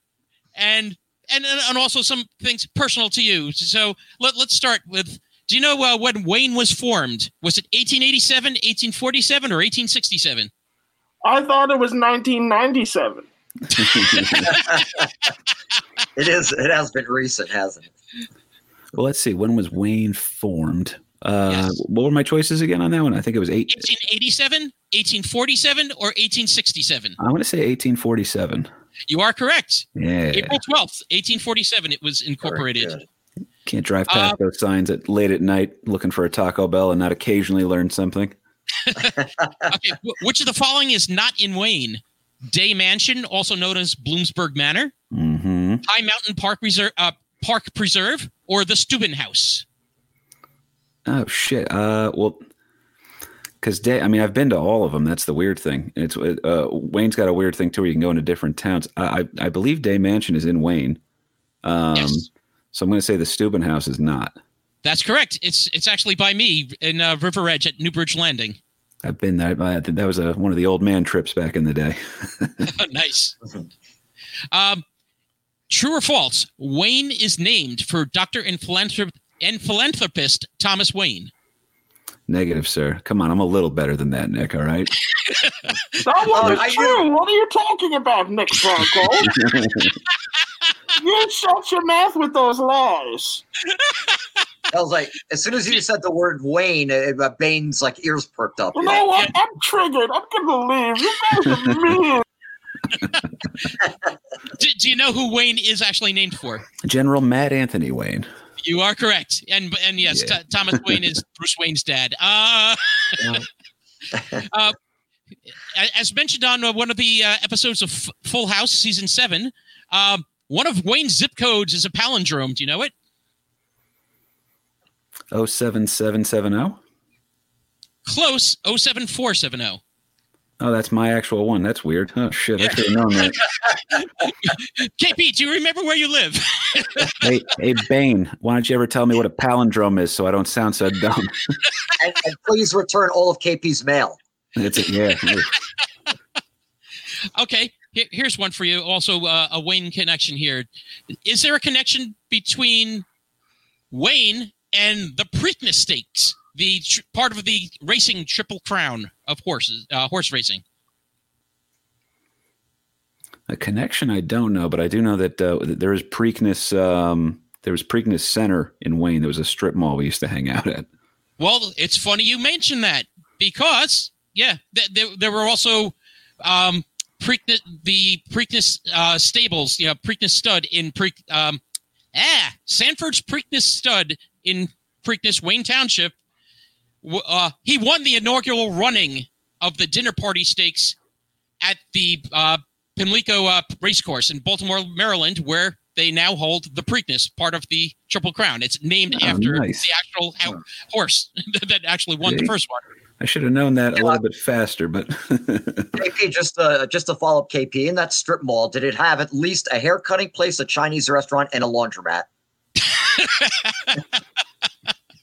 and and and also some things personal to you. So let, let's start with. Do you know uh, when Wayne was formed? Was it 1887, 1847, or 1867? I thought it was 1997. it is. It has been recent, hasn't it? Well, let's see. When was Wayne formed? Uh, Yes. What were my choices again on that one? I think it was eight. 1887, 1847, or 1867? I want to say 1847. You are correct. Yeah, April 12th, 1847, it was incorporated. Can't drive past Uh, those signs at late at night looking for a Taco Bell and not occasionally learn something. Okay, which of the following is not in Wayne? Dey Mansion, also known as Bloomsburg Manor, hmm High Mountain Park Reserve, uh, Park Preserve, or the Steuben House? Oh shit. Uh, well, because day. I mean, I've been to all of them. That's the weird thing. It's uh, Wayne's got a weird thing too, where you can go into different towns. I I, I believe Dey Mansion is in Wayne. Um, Yes. So I'm going to say the Steuben House is not. That's correct. It's it's actually by me in uh, River Edge at Newbridge Landing. I've been there. I that was a, one of the old man trips back in the day. nice. Um, true or false? Wayne is named for Doctor and, philanthrop- and philanthropist Thomas Wayne. Negative, sir. Come on, I'm a little better than that, Nick. All right. That one is I true. What are you talking about, Nick Franco? you shut your mouth with those lies. I was like, as soon as you said the word Wayne, uh, uh, Bane's like ears perked up. You know what? I'm triggered. I'm gonna leave. You guys are mean. Do, do you know who Wayne is actually named for? General Mad Anthony Wayne. You are correct, and and yes, Yeah. Th- Thomas Wayne is Bruce Wayne's dad. Uh, uh, as mentioned on uh, one of the uh, episodes of F- Full House season seven, um, one of Wayne's zip codes is a palindrome. Do you know it? 07770. Close. 07470. Oh, that's my actual one. That's weird. Oh shit, I should have known that. KP, do you remember where you live? hey, hey, Bane, why don't you ever tell me what a palindrome is so I don't sound so dumb? And, and please return all of KP's mail. It's a, yeah. Okay, here's one for you. Also, uh, a Wayne connection here. Is there a connection between Wayne and the Preakness Stakes, the tr- part of the racing Triple Crown of horses, uh, horse racing? A connection I don't know, but I do know that uh, there was Preakness. Um, there was Preakness Center in Wayne. There was a strip mall we used to hang out at. Well, it's funny you mentioned that because yeah, th- there, there were also um, Preakness, the Preakness uh, stables, you know, Preakness Stud in Pre um, ah Sanford's Preakness Stud in Preakness Wayne Township. W- Uh, he won the inaugural running of the dinner party stakes at the uh, Pimlico uh, Racecourse in Baltimore, Maryland, where they now hold the Preakness, part of the Triple Crown. It's named Oh, after nice. the actual ho- horse that actually won the first one. I should have known that a little bit faster, but KP, just uh, just to follow up, KP, in that strip mall, did it have at least a hair cutting place, a Chinese restaurant, and a laundromat?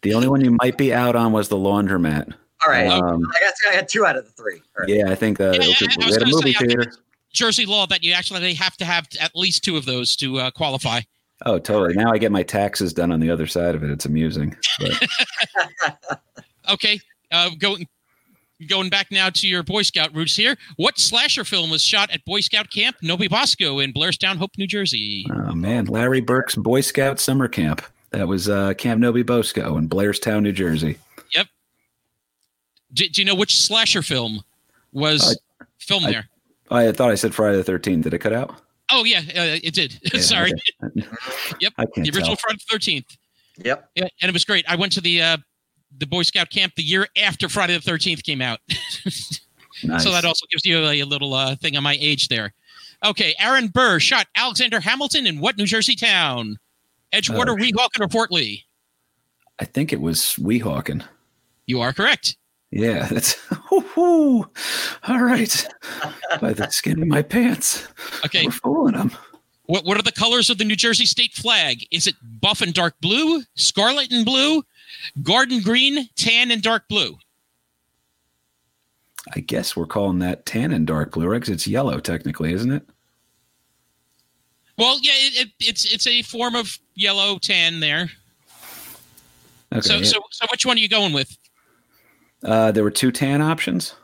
the only one you might be out on was the laundromat. All right, Um, I guess I had two out of the three. All right. yeah, I think that Yeah, yeah, I we was had a gonna movie say, theater. Jersey law that you actually have to have at least two of those to uh, qualify. Oh, totally. Now I get my taxes done on the other side of it. It's amusing. Okay, uh, going going back now to your Boy Scout roots here. What slasher film was shot at Boy Scout Camp No-Be-Bo-Sco in Blairstown, Hope, New Jersey? oh man, Larry Burke's Boy Scout summer camp. That was uh, Camp No-Be-Bo-Sco in Blairstown, New Jersey. Do, do you know which slasher film was filmed I- there? I thought I said Friday the Thirteenth. Did it cut out? Oh yeah, uh, it did. Yeah, Sorry. okay. Yep, the original tell. Friday the Thirteenth. Yep. Yeah, and it was great. I went to the uh, the Boy Scout camp the year after Friday the Thirteenth came out. Nice. So that also gives you a, a little uh, thing on my age there. Okay, Aaron Burr shot Alexander Hamilton in what New Jersey town? Edgewater, Oh, Weehawken, or Fort Lee? I think it was Weehawken. You are correct. Yeah, that's all right. By the skin of my pants. Okay, We're fooling them. what what are the colors of the New Jersey state flag? Is it buff and dark blue, scarlet and blue, garden green, tan and dark blue? I guess we're calling that tan and dark blue, right? 'Cause it's yellow, technically, isn't it? Well, yeah, it, it, it's it's a form of yellow tan there. Okay. so, yeah. so so which one are you going with? uh, there were two tan options.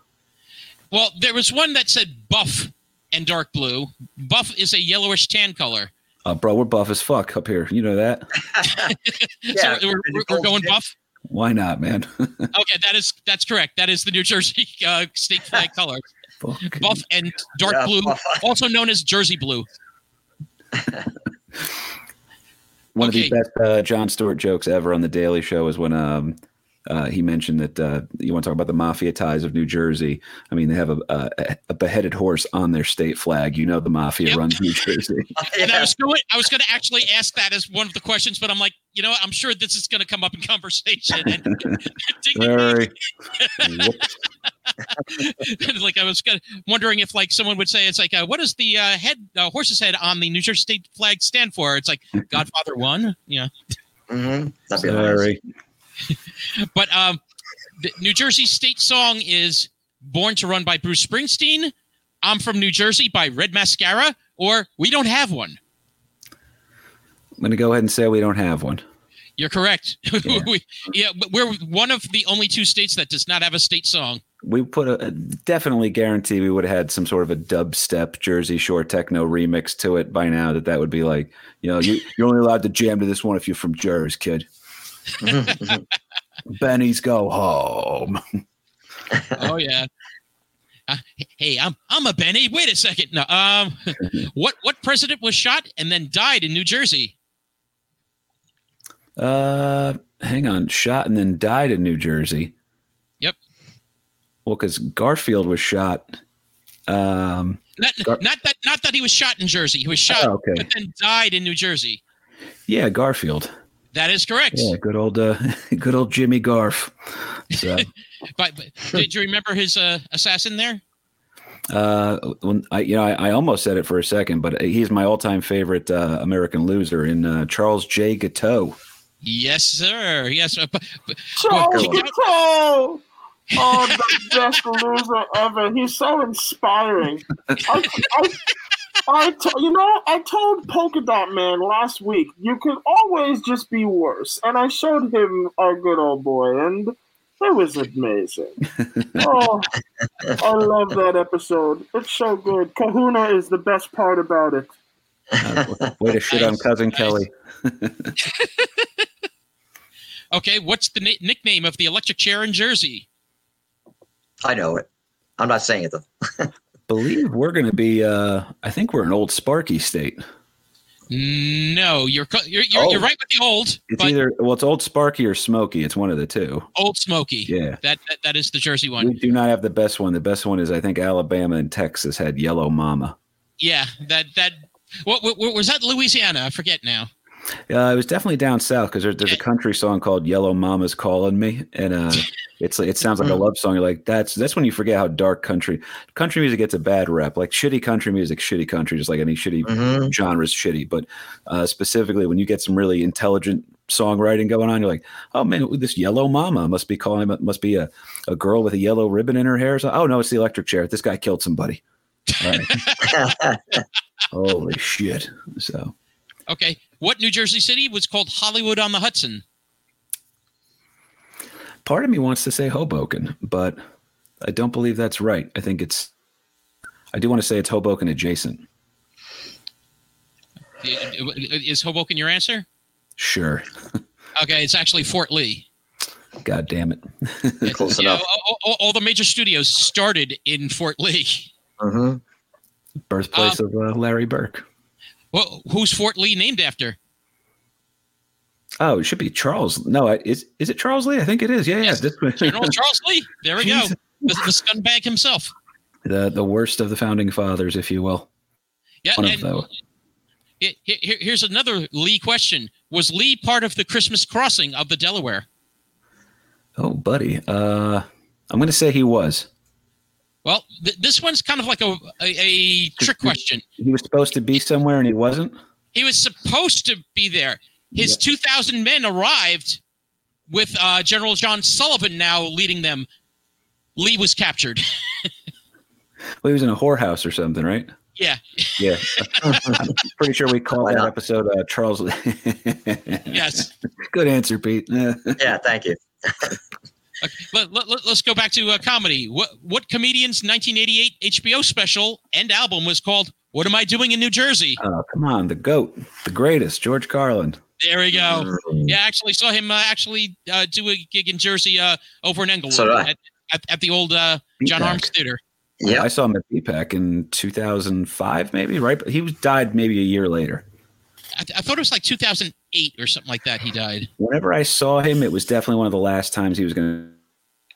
Well, there was one that said buff and dark blue. Buff is a yellowish tan color. Uh, bro, we're buff as fuck up here. You know that? Yeah, so we're, we're, we're going buff. Why not, man? Okay, that is that's correct. That is the New Jersey uh, state flag color. Buff and dark Yeah, blue, buff. also known as Jersey blue. One of the best uh, Jon Stewart jokes ever on the Daily Show is when um, uh, he mentioned that uh, you want to talk about the mafia ties of New Jersey. I mean, they have a, a, a beheaded horse on their state flag. You know, the mafia Yep. runs New Jersey. And I was going, I was going to actually ask that as one of the questions, but I'm like, you know, what? I'm sure this is going to come up in conversation. And ding, ding, Sorry. Like I was kinda wondering if like someone would say, it's like, uh, what does the uh, head uh, horse's head on the New Jersey state flag stand for? It's like Godfather one, yeah. Mhm. That'd be hilarious. But um, the New Jersey state song is "Born to Run" by Bruce Springsteen. "I'm from New Jersey" by Red Mascara, or "We Don't Have One." I'm going to go ahead and say we don't have one. You're correct. Yeah. we, yeah we're one of the only two states that does not have a state song. We put a, a- definitely guarantee we would have had some sort of a dubstep Jersey Shore techno remix to it by now. That that would be like, you know, you, you're only allowed to jam to this one if you're from Jersey, kid. Benny's go home. Oh yeah. Uh, hey, I'm I'm a Benny. Wait a second. No, um, what what president was shot and then died in New Jersey? Uh, hang on, shot and then died in New Jersey. Yep. Well, because Garfield was shot. Um, Not Gar- not that not that he was shot in Jersey. He was shot, Oh, okay. but then died in New Jersey. yeah, Garfield. That is correct. Yeah, good old, uh, good old Jimmy Garf. So, But, but did you remember his uh, assassin there? uh, when I, you know, I, I almost said it for a second, but he's my all-time favorite uh, American loser in uh, Charles J. Guiteau. Yes, sir. Yes, uh, but, but, Charles kick out- Patel! Oh, the best loser ever. He's so inspiring. I, I, I to, you know, I told Polka Dot Man last week you could always just be worse, and I showed him our good old boy, and it was amazing. oh, I love that episode. It's so good. Kahuna is the best part about it. Uh, way to shit on cousin nice. Kelly. okay, what's the na- nickname of the electric chair in Jersey? I know it. I'm not saying it though. Believe we're going to be. Uh, I think we're an old Sparky state. No, you're you're you're, Oh. you're right with the old, It's either well, it's old Sparky or Smoky. It's one of the two. old Smoky. Yeah. That, that that is the Jersey one. We do not have the best one. The best one is I think Alabama and Texas had Yellow Mama. Yeah, that that what, what, what was that Louisiana? I forget now. Uh, it was definitely down south because there, there's a country song called "Yellow Mama's Calling Me," and uh, it's it sounds like a love song. You're like, that's that's when you forget how dark country country music gets a bad rep. Like shitty country music, shitty country, just like any shitty Mhm. genre is shitty. But uh, specifically, when you get some really intelligent songwriting going on, you're like, oh man, this Yellow Mama must be calling must be a, a girl with a yellow ribbon in her hair. So, oh no, it's the electric chair. This guy killed somebody. Right. Holy shit! So. Okay, what New Jersey city was called Hollywood on the Hudson? part of me wants to say Hoboken, but I don't believe that's right. I think it's. I do want to say it's Hoboken adjacent. Is Hoboken your answer? Sure. Okay, it's actually Fort Lee. God damn it. Close You know, enough. all, all- all the major studios started in Fort Lee. hmm Birthplace of uh, Larry Burke. Well, who's Fort Lee named after? Oh, it should be Charles. No, is is it Charles Lee? I think it is. Yeah, Yes, yeah. This, General Charles Lee. There we go. The, the scumbag himself. the the worst of the founding fathers, if you will. Yeah, One and he- he- here- here's another Lee question: Was Lee part of the Christmas crossing of the Delaware? Oh, buddy. Uh, I'm going to say he was. Well, th- this one's kind of like a, a, a trick question. He was supposed to be somewhere and he wasn't. He was supposed to be there. His 2,000 men arrived with uh, General John Sullivan now leading them. Lee was captured. Well, he was in a whorehouse or something, right? yeah, Yeah. I'm pretty sure we called that episode uh, Charles Lee. yes. Good answer, Pete. Yeah, thank you. Okay, Let, let, let, us go back to uh, comedy. What what comedian's 1988 HBO special and album was called "What Am I Doing in New Jersey"? Oh, come on, the goat, the greatest, George Carlin. There we go. Mm. Yeah, I actually saw him uh, actually uh, do a gig in Jersey uh, over in Englewood So at, at, at the old uh, John BPAC. Harms Theater. Yeah. I saw him at BPAC in 2005, maybe. Right, he was died maybe a year later. I, th- I thought it was like 2008 or something like that. He died. Whenever I saw him, it was definitely one of the last times he was going to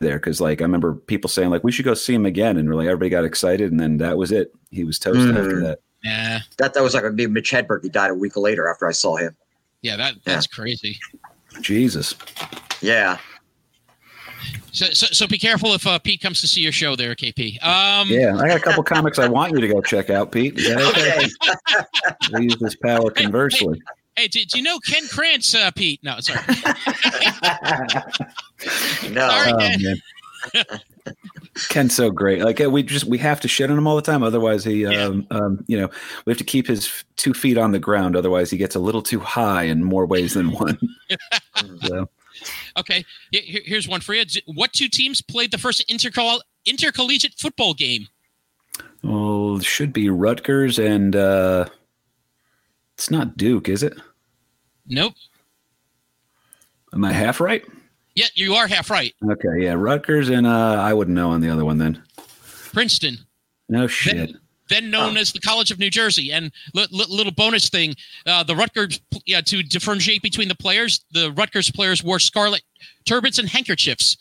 there because, like, I remember people saying like we should go see him again, and really everybody got excited, and then that was it. He was toast Mm. after that. Yeah, That that was like a Mitch Hedberg. He died a week later after I saw him. yeah, that that's crazy. Jesus. Yeah. So, so, so be careful if uh, Pete comes to see your show there, KP. Um, Yeah, I got a couple comics I want you to go check out, Pete. Is that okay? Okay. We use this power conversely. Hey, do, do you know Ken Krantz, uh, Pete? No, sorry. No. Sorry. Oh, Ken. man. Ken's so great. Like uh, we just we have to shit on him all the time. Otherwise, he, Yeah. um, um, you know, we have to keep his two feet on the ground. Otherwise, he gets a little too high in more ways than one. so, Okay, here- here- here's one for you. What two teams played the first intercoll- intercollegiate football game? well, it should be Rutgers and uh, it's not Duke, is it? Nope. Am I half right? Yeah, you are half right. Okay, yeah, Rutgers and uh, I wouldn't know on the other one then. Princeton. No shit. then known as the College of New Jersey. And li- li- little bonus thing: uh, the Rutgers, yeah, to differentiate between the players, the Rutgers players wore scarlet turbans and handkerchiefs.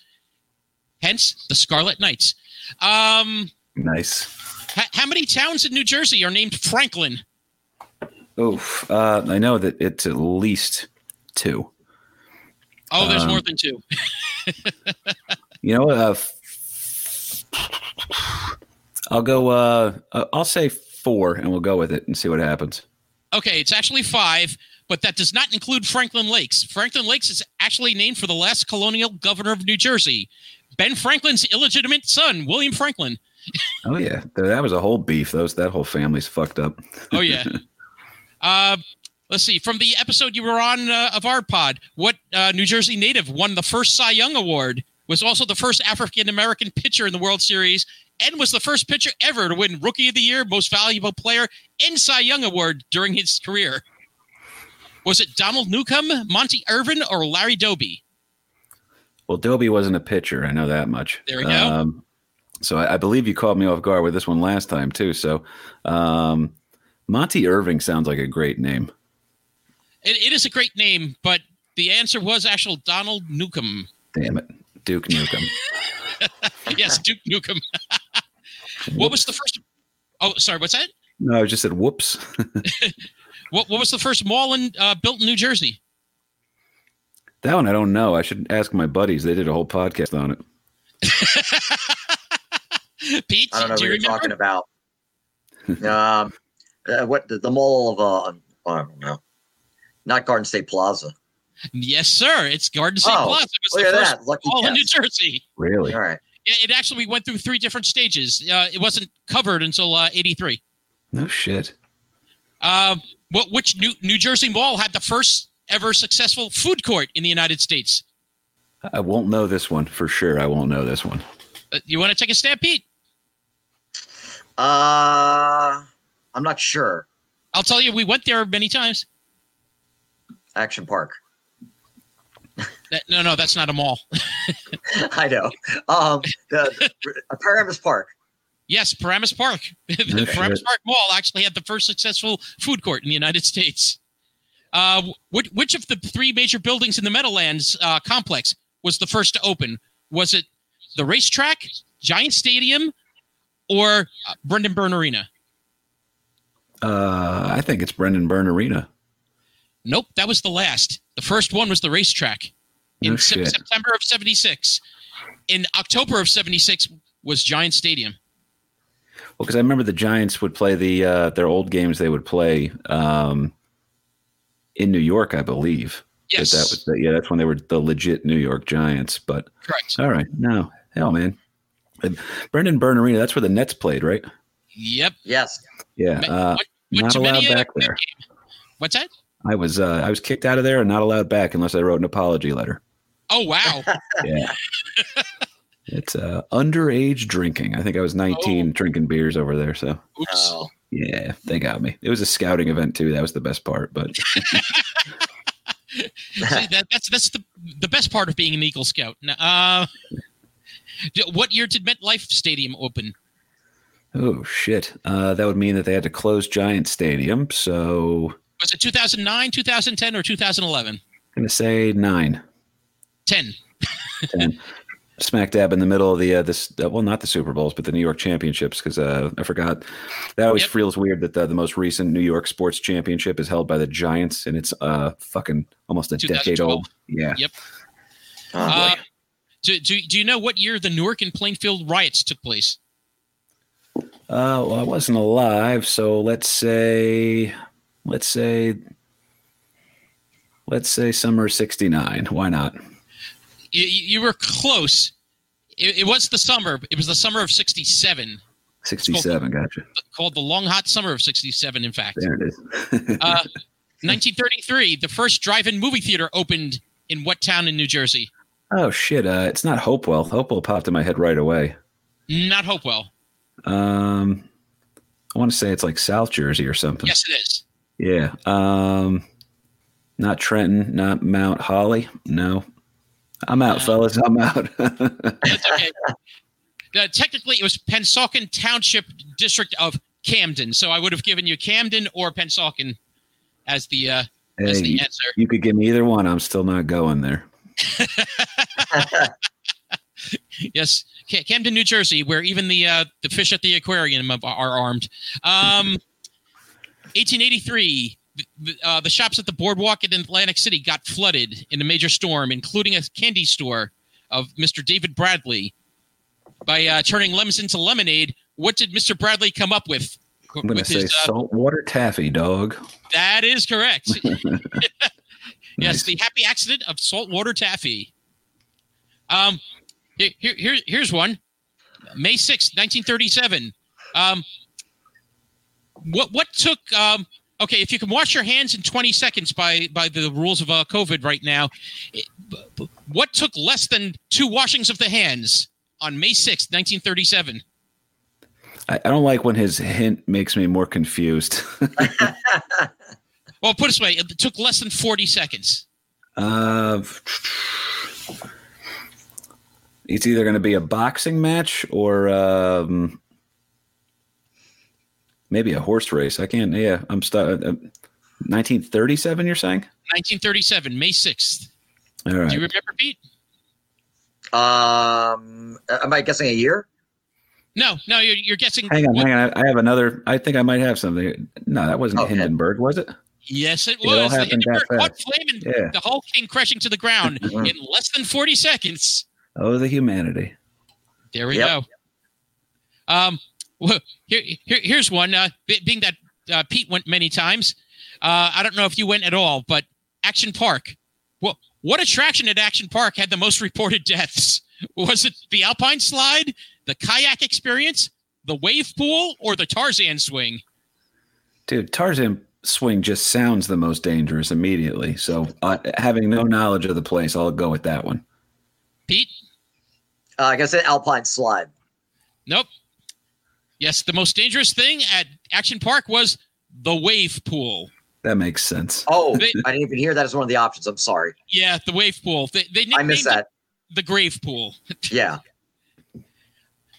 Hence, the Scarlet Knights. Um, Nice. h- how many towns in New Jersey are named Franklin? Oof. Uh, I know that it's at least two. Oh, there's Um, more than two. You know, uh, I'll go. Uh, uh, I'll say four, and we'll go with it and see what happens. Okay, it's actually five, but that does not include Franklin Lakes. Franklin Lakes is actually named for the last colonial governor of New Jersey, Ben Franklin's illegitimate son, William Franklin. Oh yeah, that was a whole beef. Those that whole family's fucked up. Oh yeah. uh, let's see. From the episode you were on uh, of our pod, what uh, New Jersey native won the first Cy Young Award? Was also the first African American pitcher in the World Series, and was the first pitcher ever to win Rookie of the Year, Most Valuable Player, and Cy Young Award during his career. Was it Donald Newcombe, Monte Irvin, or Larry Doby? Well, Doby wasn't a pitcher. I know that much. There we go. Um, so I, I believe you called me off guard with this one last time too. So um, Monty Irving sounds like a great name. It, it is a great name, but the answer was actual Donald Newcombe. Damn it, Duke Newcombe. Yes, Duke Newcombe. what was the first? Oh, sorry. What's that? No, I just said whoops. What, what was the first mall in uh, built in New Jersey? that one I don't know. I should ask my buddies. They did a whole podcast on it. Pete, I don't know do what you you're remember? talking about. um, uh, what the, the mall of uh, I don't know, not Garden State Plaza. Yes, sir. It's Garden State Oh, Plaza. It was Look the at first that, lucky mall in New. Jersey. Really? All right, It, it actually went through three different stages. Uh, it wasn't covered until uh, '83. No shit. Uh, what, which New, New Jersey mall had the first ever successful food court in the United States? I won't know this one for sure. I won't know this one. Uh, you want to take a stab, Pete? uh, I'm not sure. I'll tell you, we went there many times. Action Park. That, no, no, that's not a mall. I know. Um, the, the Paramus Park. Yes, Paramus Park. the No Paramus. Park Mall actually had the first successful food court in the United States. Uh, which, which of the three major buildings in the Meadowlands uh, complex was the first to open? Was it the racetrack, Giant Stadium, or uh, Brendan Byrne Arena? Uh, I think it's Brendan Byrne Arena. Nope, that was the last. The first one was the racetrack in No Sep- shit. September of 76. In October of 76 was Giant Stadium. Well, because I remember the Giants would play the uh, their old games. They would play um, in New York, I believe. Yes, that was the, yeah. That's when they were the legit New York Giants. But correct. all right, no hell, man. And Brendan Byrne Arena. That's where the Nets played, right? Yep. Yes. Yeah. Uh, what- what not allowed back there. game- What's that? I was uh, I was kicked out of there and not allowed back unless I wrote an apology letter. Oh wow! Yeah. it's uh, underage drinking. I think I was 19 Oh. drinking beers over there. So Oops. Oh, yeah, they got me. It was a scouting event too. That was the best part. But See, that, that's that's the the best part of being an Eagle Scout. Now, Uh, what year did MetLife Stadium open? Oh shit, uh, that would mean that they had to close Giant Stadium. So Was it 2009, 2010, or 2011? I'm gonna say nine. 10. Ten. Smack dab in the middle of the uh, this uh, well not the Super Bowls but the New York Championships because uh, I forgot that always Yep. feels weird that the, the most recent New York Sports Championship is held by the Giants and it's uh fucking almost a decade old yeah Yep. oh Uh, do, do, do you know what year the Newark and Plainfield riots took place? Uh, well, I wasn't alive, so let's say, let's say, Let's say summer '69. Why not? You, you were close. It, it was the summer. It was the summer of '67. 67. Gotcha. Called the long hot summer of '67. In fact, There it is. uh, 1933, the first drive-in movie theater opened in what town in New Jersey? oh shit! Uh, it's not Hopewell. Hopewell popped in my head right away. Not Hopewell. Um, I want to say it's like South Jersey or something. Yes, it is. Yeah. Um, not Trenton. Not Mount Holly. No. I'm out, fellas. I'm out. That's okay. Uh, technically, it was Pennsauken Township District of Camden. So I would have given you Camden or Pennsauken as the uh, as the answer. you could give me either one. I'm still not going there. Yes, Camden, New Jersey, where even the uh, the fish at the aquarium are armed. Um, 1883, the, the, uh, the shops at the boardwalk in Atlantic City got flooded in a major storm, including a candy store of Mr. David Bradley. By uh, turning lemons into lemonade, what did Mr. Bradley come up with? I'm going to say his, uh, saltwater taffy, dog. that is correct. Yes, Nice. the happy accident of saltwater taffy. Um, here, here, here- here's one. May sixth, 1937. Um, what what took um, okay, if you can wash your hands in 20 seconds by by the rules of uh, COVID right now, it, what took less than two washings of the hands on May 6th, 1937? I, I don't like when his hint makes me more confused. Well, put it this way, it took less than 40 seconds. uh, it's either going to be a boxing match or um, maybe a horse race. I can't. Yeah, I'm stuck. Uh, 1937. You're saying? 1937, May 6th. All Do you right. remember, Pete? um, am I guessing a year? No, no, you're, you're guessing. Hang on, what- hang on. I I have another. I think I might have something. No, that wasn't Okay. Hindenburg, was it? Yes, it It all was. The happened that Hindenburg caught flame and Yeah. the Hulk came crashing to the ground Mhm. in less than 40 seconds. Oh, the humanity. There we Yep. go. Um, well, here, here, here's one. Uh, being that uh, Pete went many times, uh, I don't know if you went at all, but Action Park. What what attraction at Action Park had the most reported deaths? Was it the Alpine slide, the kayak experience, the wave pool, or the Tarzan swing? Dude, Tarzan swing just sounds the most dangerous immediately. So, uh, having no knowledge of the place, I'll go with that one. Pete? Uh, I guess an Alpine slide. Nope. Yes, the most dangerous thing at Action Park was the wave pool. That makes sense. Oh, They- I didn't even hear that as one of the options. I'm sorry. Yeah, the wave pool. They, they I missed it that. the grave pool. Yeah.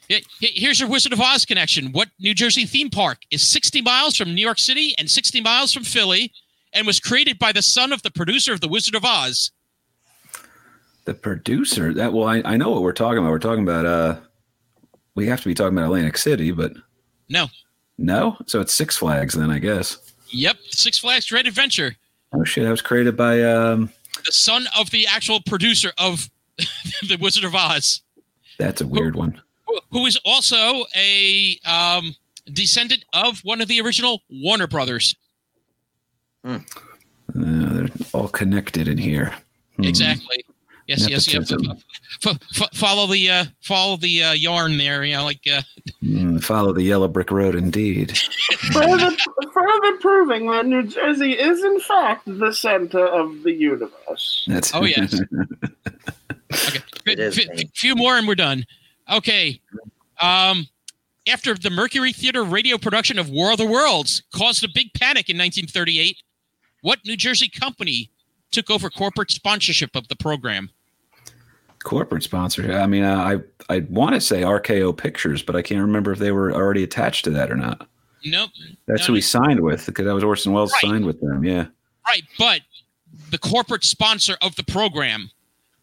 Here- Here's your Wizard of Oz connection. What New Jersey theme park is 60 miles from New York City and 60 miles from Philly and was created by the son of the producer of The Wizard of Oz? The producer, that well, I, I know what we're talking about. We're talking about uh we have to be talking about Atlantic City, but No. no? So it's Six Flags then, I guess. Yep, Six Flags Great Adventure. Oh shit, that was created by um The son of the actual producer of The Wizard of Oz, that's a weird one. who- who is also a um, descendant of one of the original Warner Brothers. Uh, they're all connected in here. Hmm. Exactly. Yes, yes, yes. F- f- follow the uh, follow the uh, yarn there. You know, like uh, Hmm, follow the yellow brick road indeed. further, further proving that New Jersey is, in fact, the center of the universe. That's Oh, yes. okay, It is, F- man. f- few more and we're done. Okay. Um, after the Mercury Theater radio production of War of the Worlds caused a big panic in 1938, what New Jersey company took over corporate sponsorship of the program? Corporate sponsor. I mean, uh, I I want to say RKO Pictures, but I can't remember if they were already attached to that or not. Nope. That's No, who he signed with because that was Orson Welles Right. signed with them. Yeah. Right, but the corporate sponsor of the program,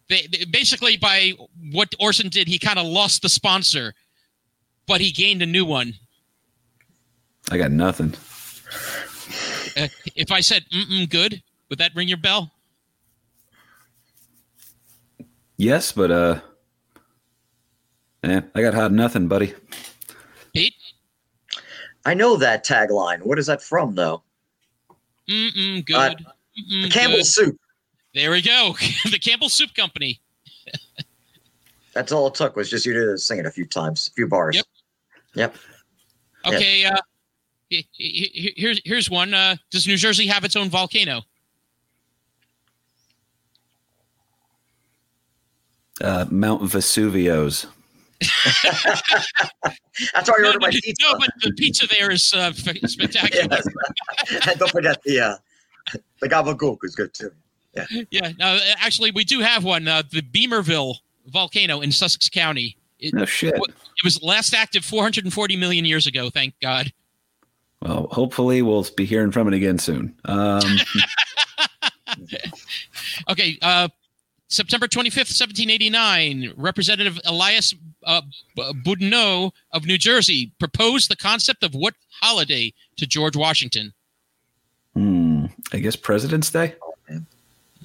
they, they- basically by what Orson did, he kind of lost the sponsor, but he gained a new one. I got nothing. Uh, if I said mm good, would that ring your bell? Yes, but uh, yeah, I got hot nothing, buddy. Pete? I know that tagline. What is that from, though? Mm-mm, good. Uh, Mm-mm, Campbell's soup. There we go. the Campbell Soup Company. That's all it took was just you to sing it a few times, a few bars. Yep. Yep. Okay. Uh, he- he- he- here's here's one. Uh, does New Jersey have its own volcano? Uh, Mount Vesuvius. That's why I No, ordered my but- pizza. no, but the pizza there is uh, spectacular. Yes. and don't forget the uh, the gabagool is good too. Yeah. Yeah. No, actually, we do have one. Uh, the Beemerville volcano in Sussex County. It, No shit. it was last active 440 million years ago. Thank God. Well, hopefully we'll be hearing from it again soon. Um, Okay. Uh, September 25th, 1789, Representative Elias uh, Boudinot of New Jersey proposed the concept of what holiday to George Washington? hmm, I guess President's Day.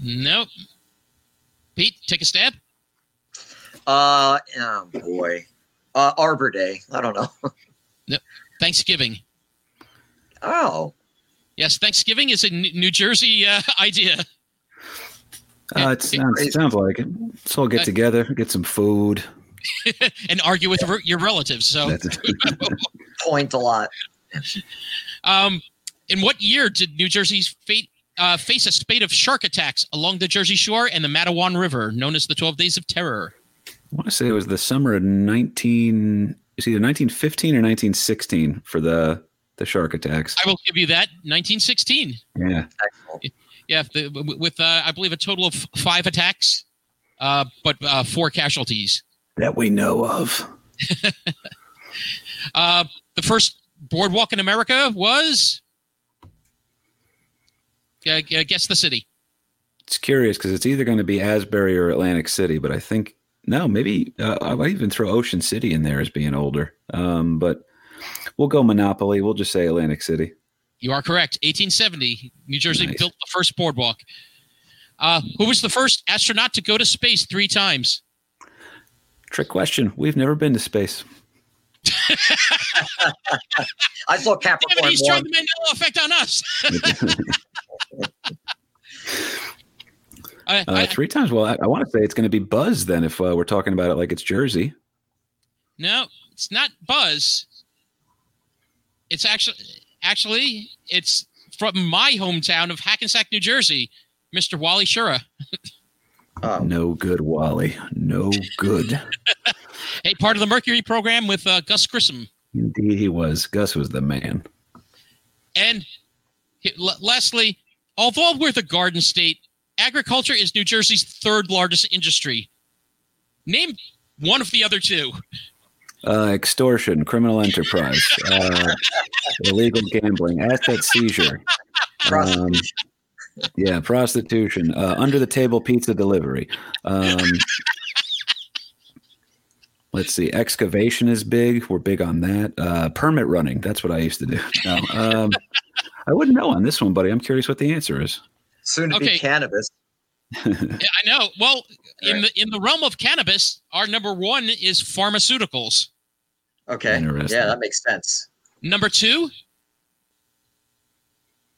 Nope. Pete, take a stab. Uh, oh boy, uh, Arbor Day. I don't know. Thanksgiving. Oh, Yes, Thanksgiving is a New Jersey uh, idea. Uh, it sounds, it sounds like it. Let's all get together, get some food. and argue with re- your relatives. So, point a lot. um, in what year did New Jersey's fate, uh, face a spate of shark attacks along the Jersey Shore and the Matawan River, known as the 12 Days of Terror? I want to say it was the summer of 19, it's either 1915 or 1916 for the, the shark attacks. I will give you that. 1916. Yeah. Excellent. Yeah, the, with uh, I believe a total of five attacks, uh, but uh, four casualties. That we know of. Uh, the first boardwalk in America was. Uh, guess the city. It's curious because it's either going to be Asbury or Atlantic City, but I think, no, maybe uh, I might even throw Ocean City in there as being older. Um, but we'll go Monopoly. We'll just say Atlantic City. You are correct. 1870, New Jersey Nice. built the first boardwalk. Uh, who was the first astronaut to go to space three times? Trick question. We've never been to space. I saw Damn it, Capricorn he's trying one. the Mandela effect on us. I, Uh, three times. Well, I, I want to say it's going to be Buzz then if uh, we're talking about it like it's Jersey. no, it's not Buzz. It's actually actually it's from my hometown of Hackensack, New Jersey, Mr. Wally Schirra. Oh, No good, Wally. No good. Hey, part of the Mercury program with uh, Gus Grissom. Indeed, he was. Gus was the man. And l- lastly, although we're the Garden State, agriculture is New Jersey's third largest industry. Name one of the other two. Uh, extortion, criminal enterprise, uh, illegal gambling, asset seizure. Um, prostitution. yeah, prostitution, uh, under the table pizza delivery. Um, let's see, excavation is big. We're big on that. Uh, permit running. That's what I used to do. No, um, I wouldn't know on this one, buddy. I'm curious what the answer is. Soon to okay. be cannabis. Yeah, I know. Well, in the in the realm of cannabis, our number one is pharmaceuticals. Okay. Interesting. Yeah, that makes sense. Number two,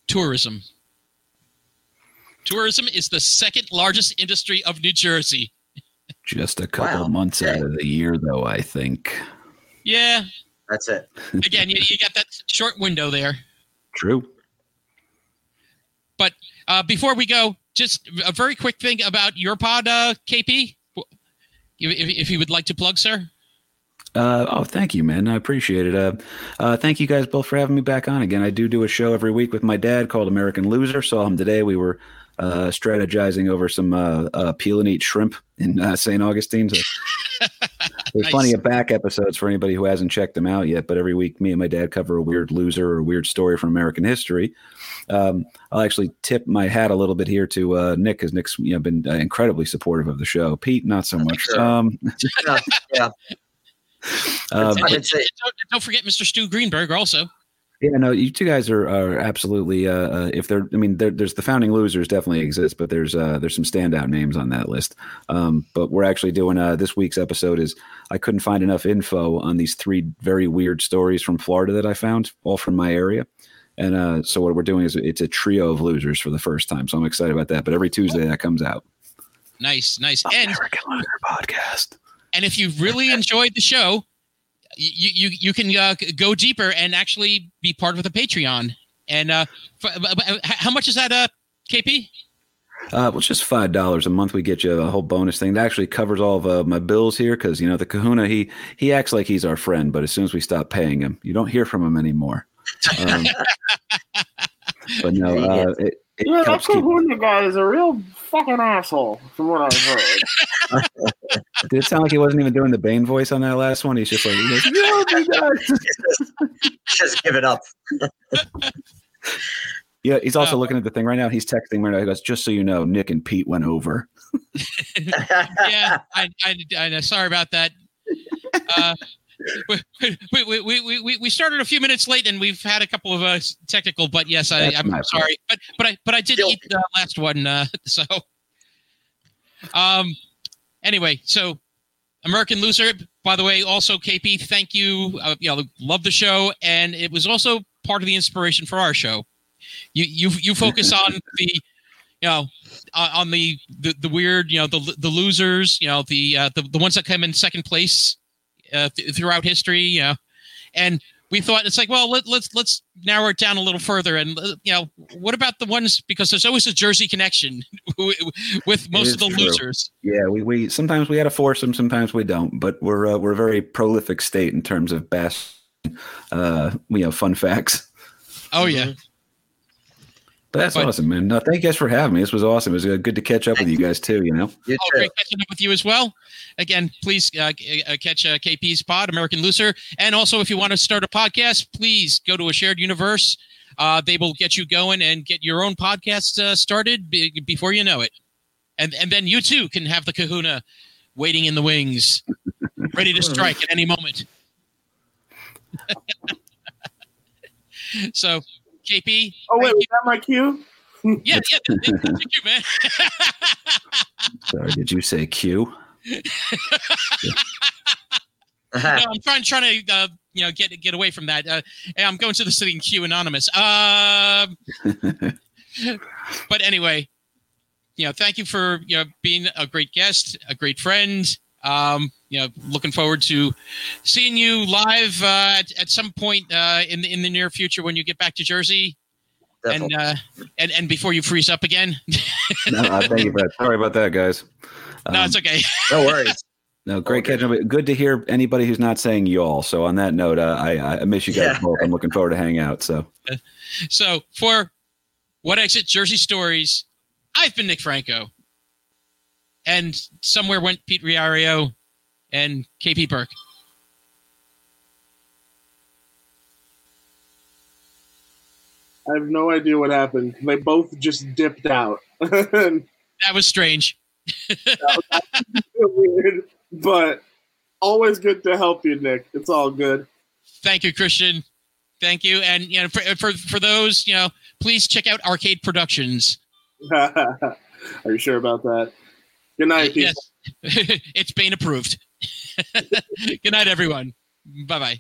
tourism. Tourism is the second largest industry of New Jersey. Just a couple Wow. months out of the year, though. I think. Yeah, That's it. again, you, you got that short window there. True. But uh, before we go, just a very quick thing about your pod, uh, KP. If, if you would like to plug, sir. Uh, oh, thank you, man. I appreciate it. Uh, uh, thank you guys both for having me back on again. I do do a show every week with my dad called American Loser. Saw him today. We were uh, strategizing over some uh, uh, peel and eat shrimp in uh, St. Augustine. So there's Nice. plenty of back episodes for anybody who hasn't checked them out yet. But every week, me and my dad cover a weird loser or a weird story from American history. Um, I'll actually tip my hat a little bit here to uh, Nick because Nick's you know been uh, incredibly supportive of the show. Pete, not so much. Sure. Um, Yeah, yeah. Um, I would say Don't, don't forget Mr. Stu Greenberg also. Yeah, no, you two guys are are absolutely. Uh, uh, if they're, I mean, there's the founding losers definitely exist, but there's uh, there's some standout names on that list. Um, but we're actually doing uh, this week's episode is I couldn't find enough info on these three very weird stories from Florida that I found, all from my area, And uh, so what we're doing is it's a trio of losers for the first time. So I'm excited about that. But every Tuesday that comes out. Nice, nice. And American Loser podcast. And if you really enjoyed the show, you you you can uh, go deeper and actually be part of the Patreon. And uh, f- b- b- how much is that, uh, KP? Uh, well, it's just five dollars a month. We get you a whole bonus thing that actually covers all of uh, my bills here because you know the Kahuna he he acts like he's our friend, but as soon as we stop paying him, you don't hear from him anymore. Um, but no, uh, it, it Yeah, that helps keep. Kahuna guy is a real fucking asshole, from what I've heard. Did it sound like he wasn't even doing the Bane voice on that last one? He's just like, he goes, "No, my God." Just give it up. yeah. He's also Oh. looking at the thing right now. He's texting right now. He goes, "Just so you know, Nick and Pete went over." yeah, I, I, I know. Sorry about that. Uh, we, we, we, we, we, we started a few minutes late and we've had a couple of uh, technical, but yes, I, That's I'm my fault. sorry, but but I but I did Guilty. eat the last one, uh, so. Um. Anyway, so American Loser. By the way, also KP, thank you. Uh, you know, love the show, and it was also part of the inspiration for our show. You you you focus on the you know uh, on the, the the weird you know the the losers you know the uh, the, the ones that come in second place uh, th- throughout history you know and we thought it's like well let, let's let's narrow it down a little further and uh, you know what about the ones because there's always a jersey connection with most of the true. losers Yeah, we, we sometimes we had to force them, sometimes we don't. But we're uh, we're a very prolific state in terms of best, uh, you know, fun facts. oh yeah But that's But- awesome, man. No, thank you guys for having me. This was awesome. It was uh, good to catch up with you guys too. You know, You Oh, too. great catching up with you as well. Again, please uh, uh, catch uh, KP's pod, American Loser. And also, if you want to start a podcast, please go to a shared universe. Uh, they will get you going and get your own podcast uh, started be- before you know it. And and then you too can have the kahuna waiting in the wings, ready to strike at any moment. so, KP. Oh wait, thank was that my cue? you. yeah, yeah, th- th- thank you, man. sorry, did you say Q? no, I'm trying trying to uh, you know get get away from that. Uh, and I'm going to the sitting queue anonymous. Um, but anyway, you know, thank you for you know being a great guest, a great friend. Um, you know, looking forward to seeing you live uh, at, at some point uh, in the in the near future when you get back to Jersey Definitely. and uh, and and before you freeze up again. no, uh, thank you that. Sorry about that, guys. no, Um, it's okay. no worries. no, great Okay. catching up. Good to hear anybody who's not saying y'all. So on that note, uh, I I miss you guys Yeah. both. I'm looking forward to hang out. So So for what exit Jersey stories, I've been Nick Franco, and somewhere went Pete Riario and KP Burke. I have no idea what happened. They both just dipped out. That was strange. weird, but always good to help you, Nick. It's all good. Thank you, Christian. Thank you, and you know for for, for those you know, please check out Arcade Productions. Are you sure about that? Good night, people. Yes, it's Bane approved. Good night, everyone. Bye bye.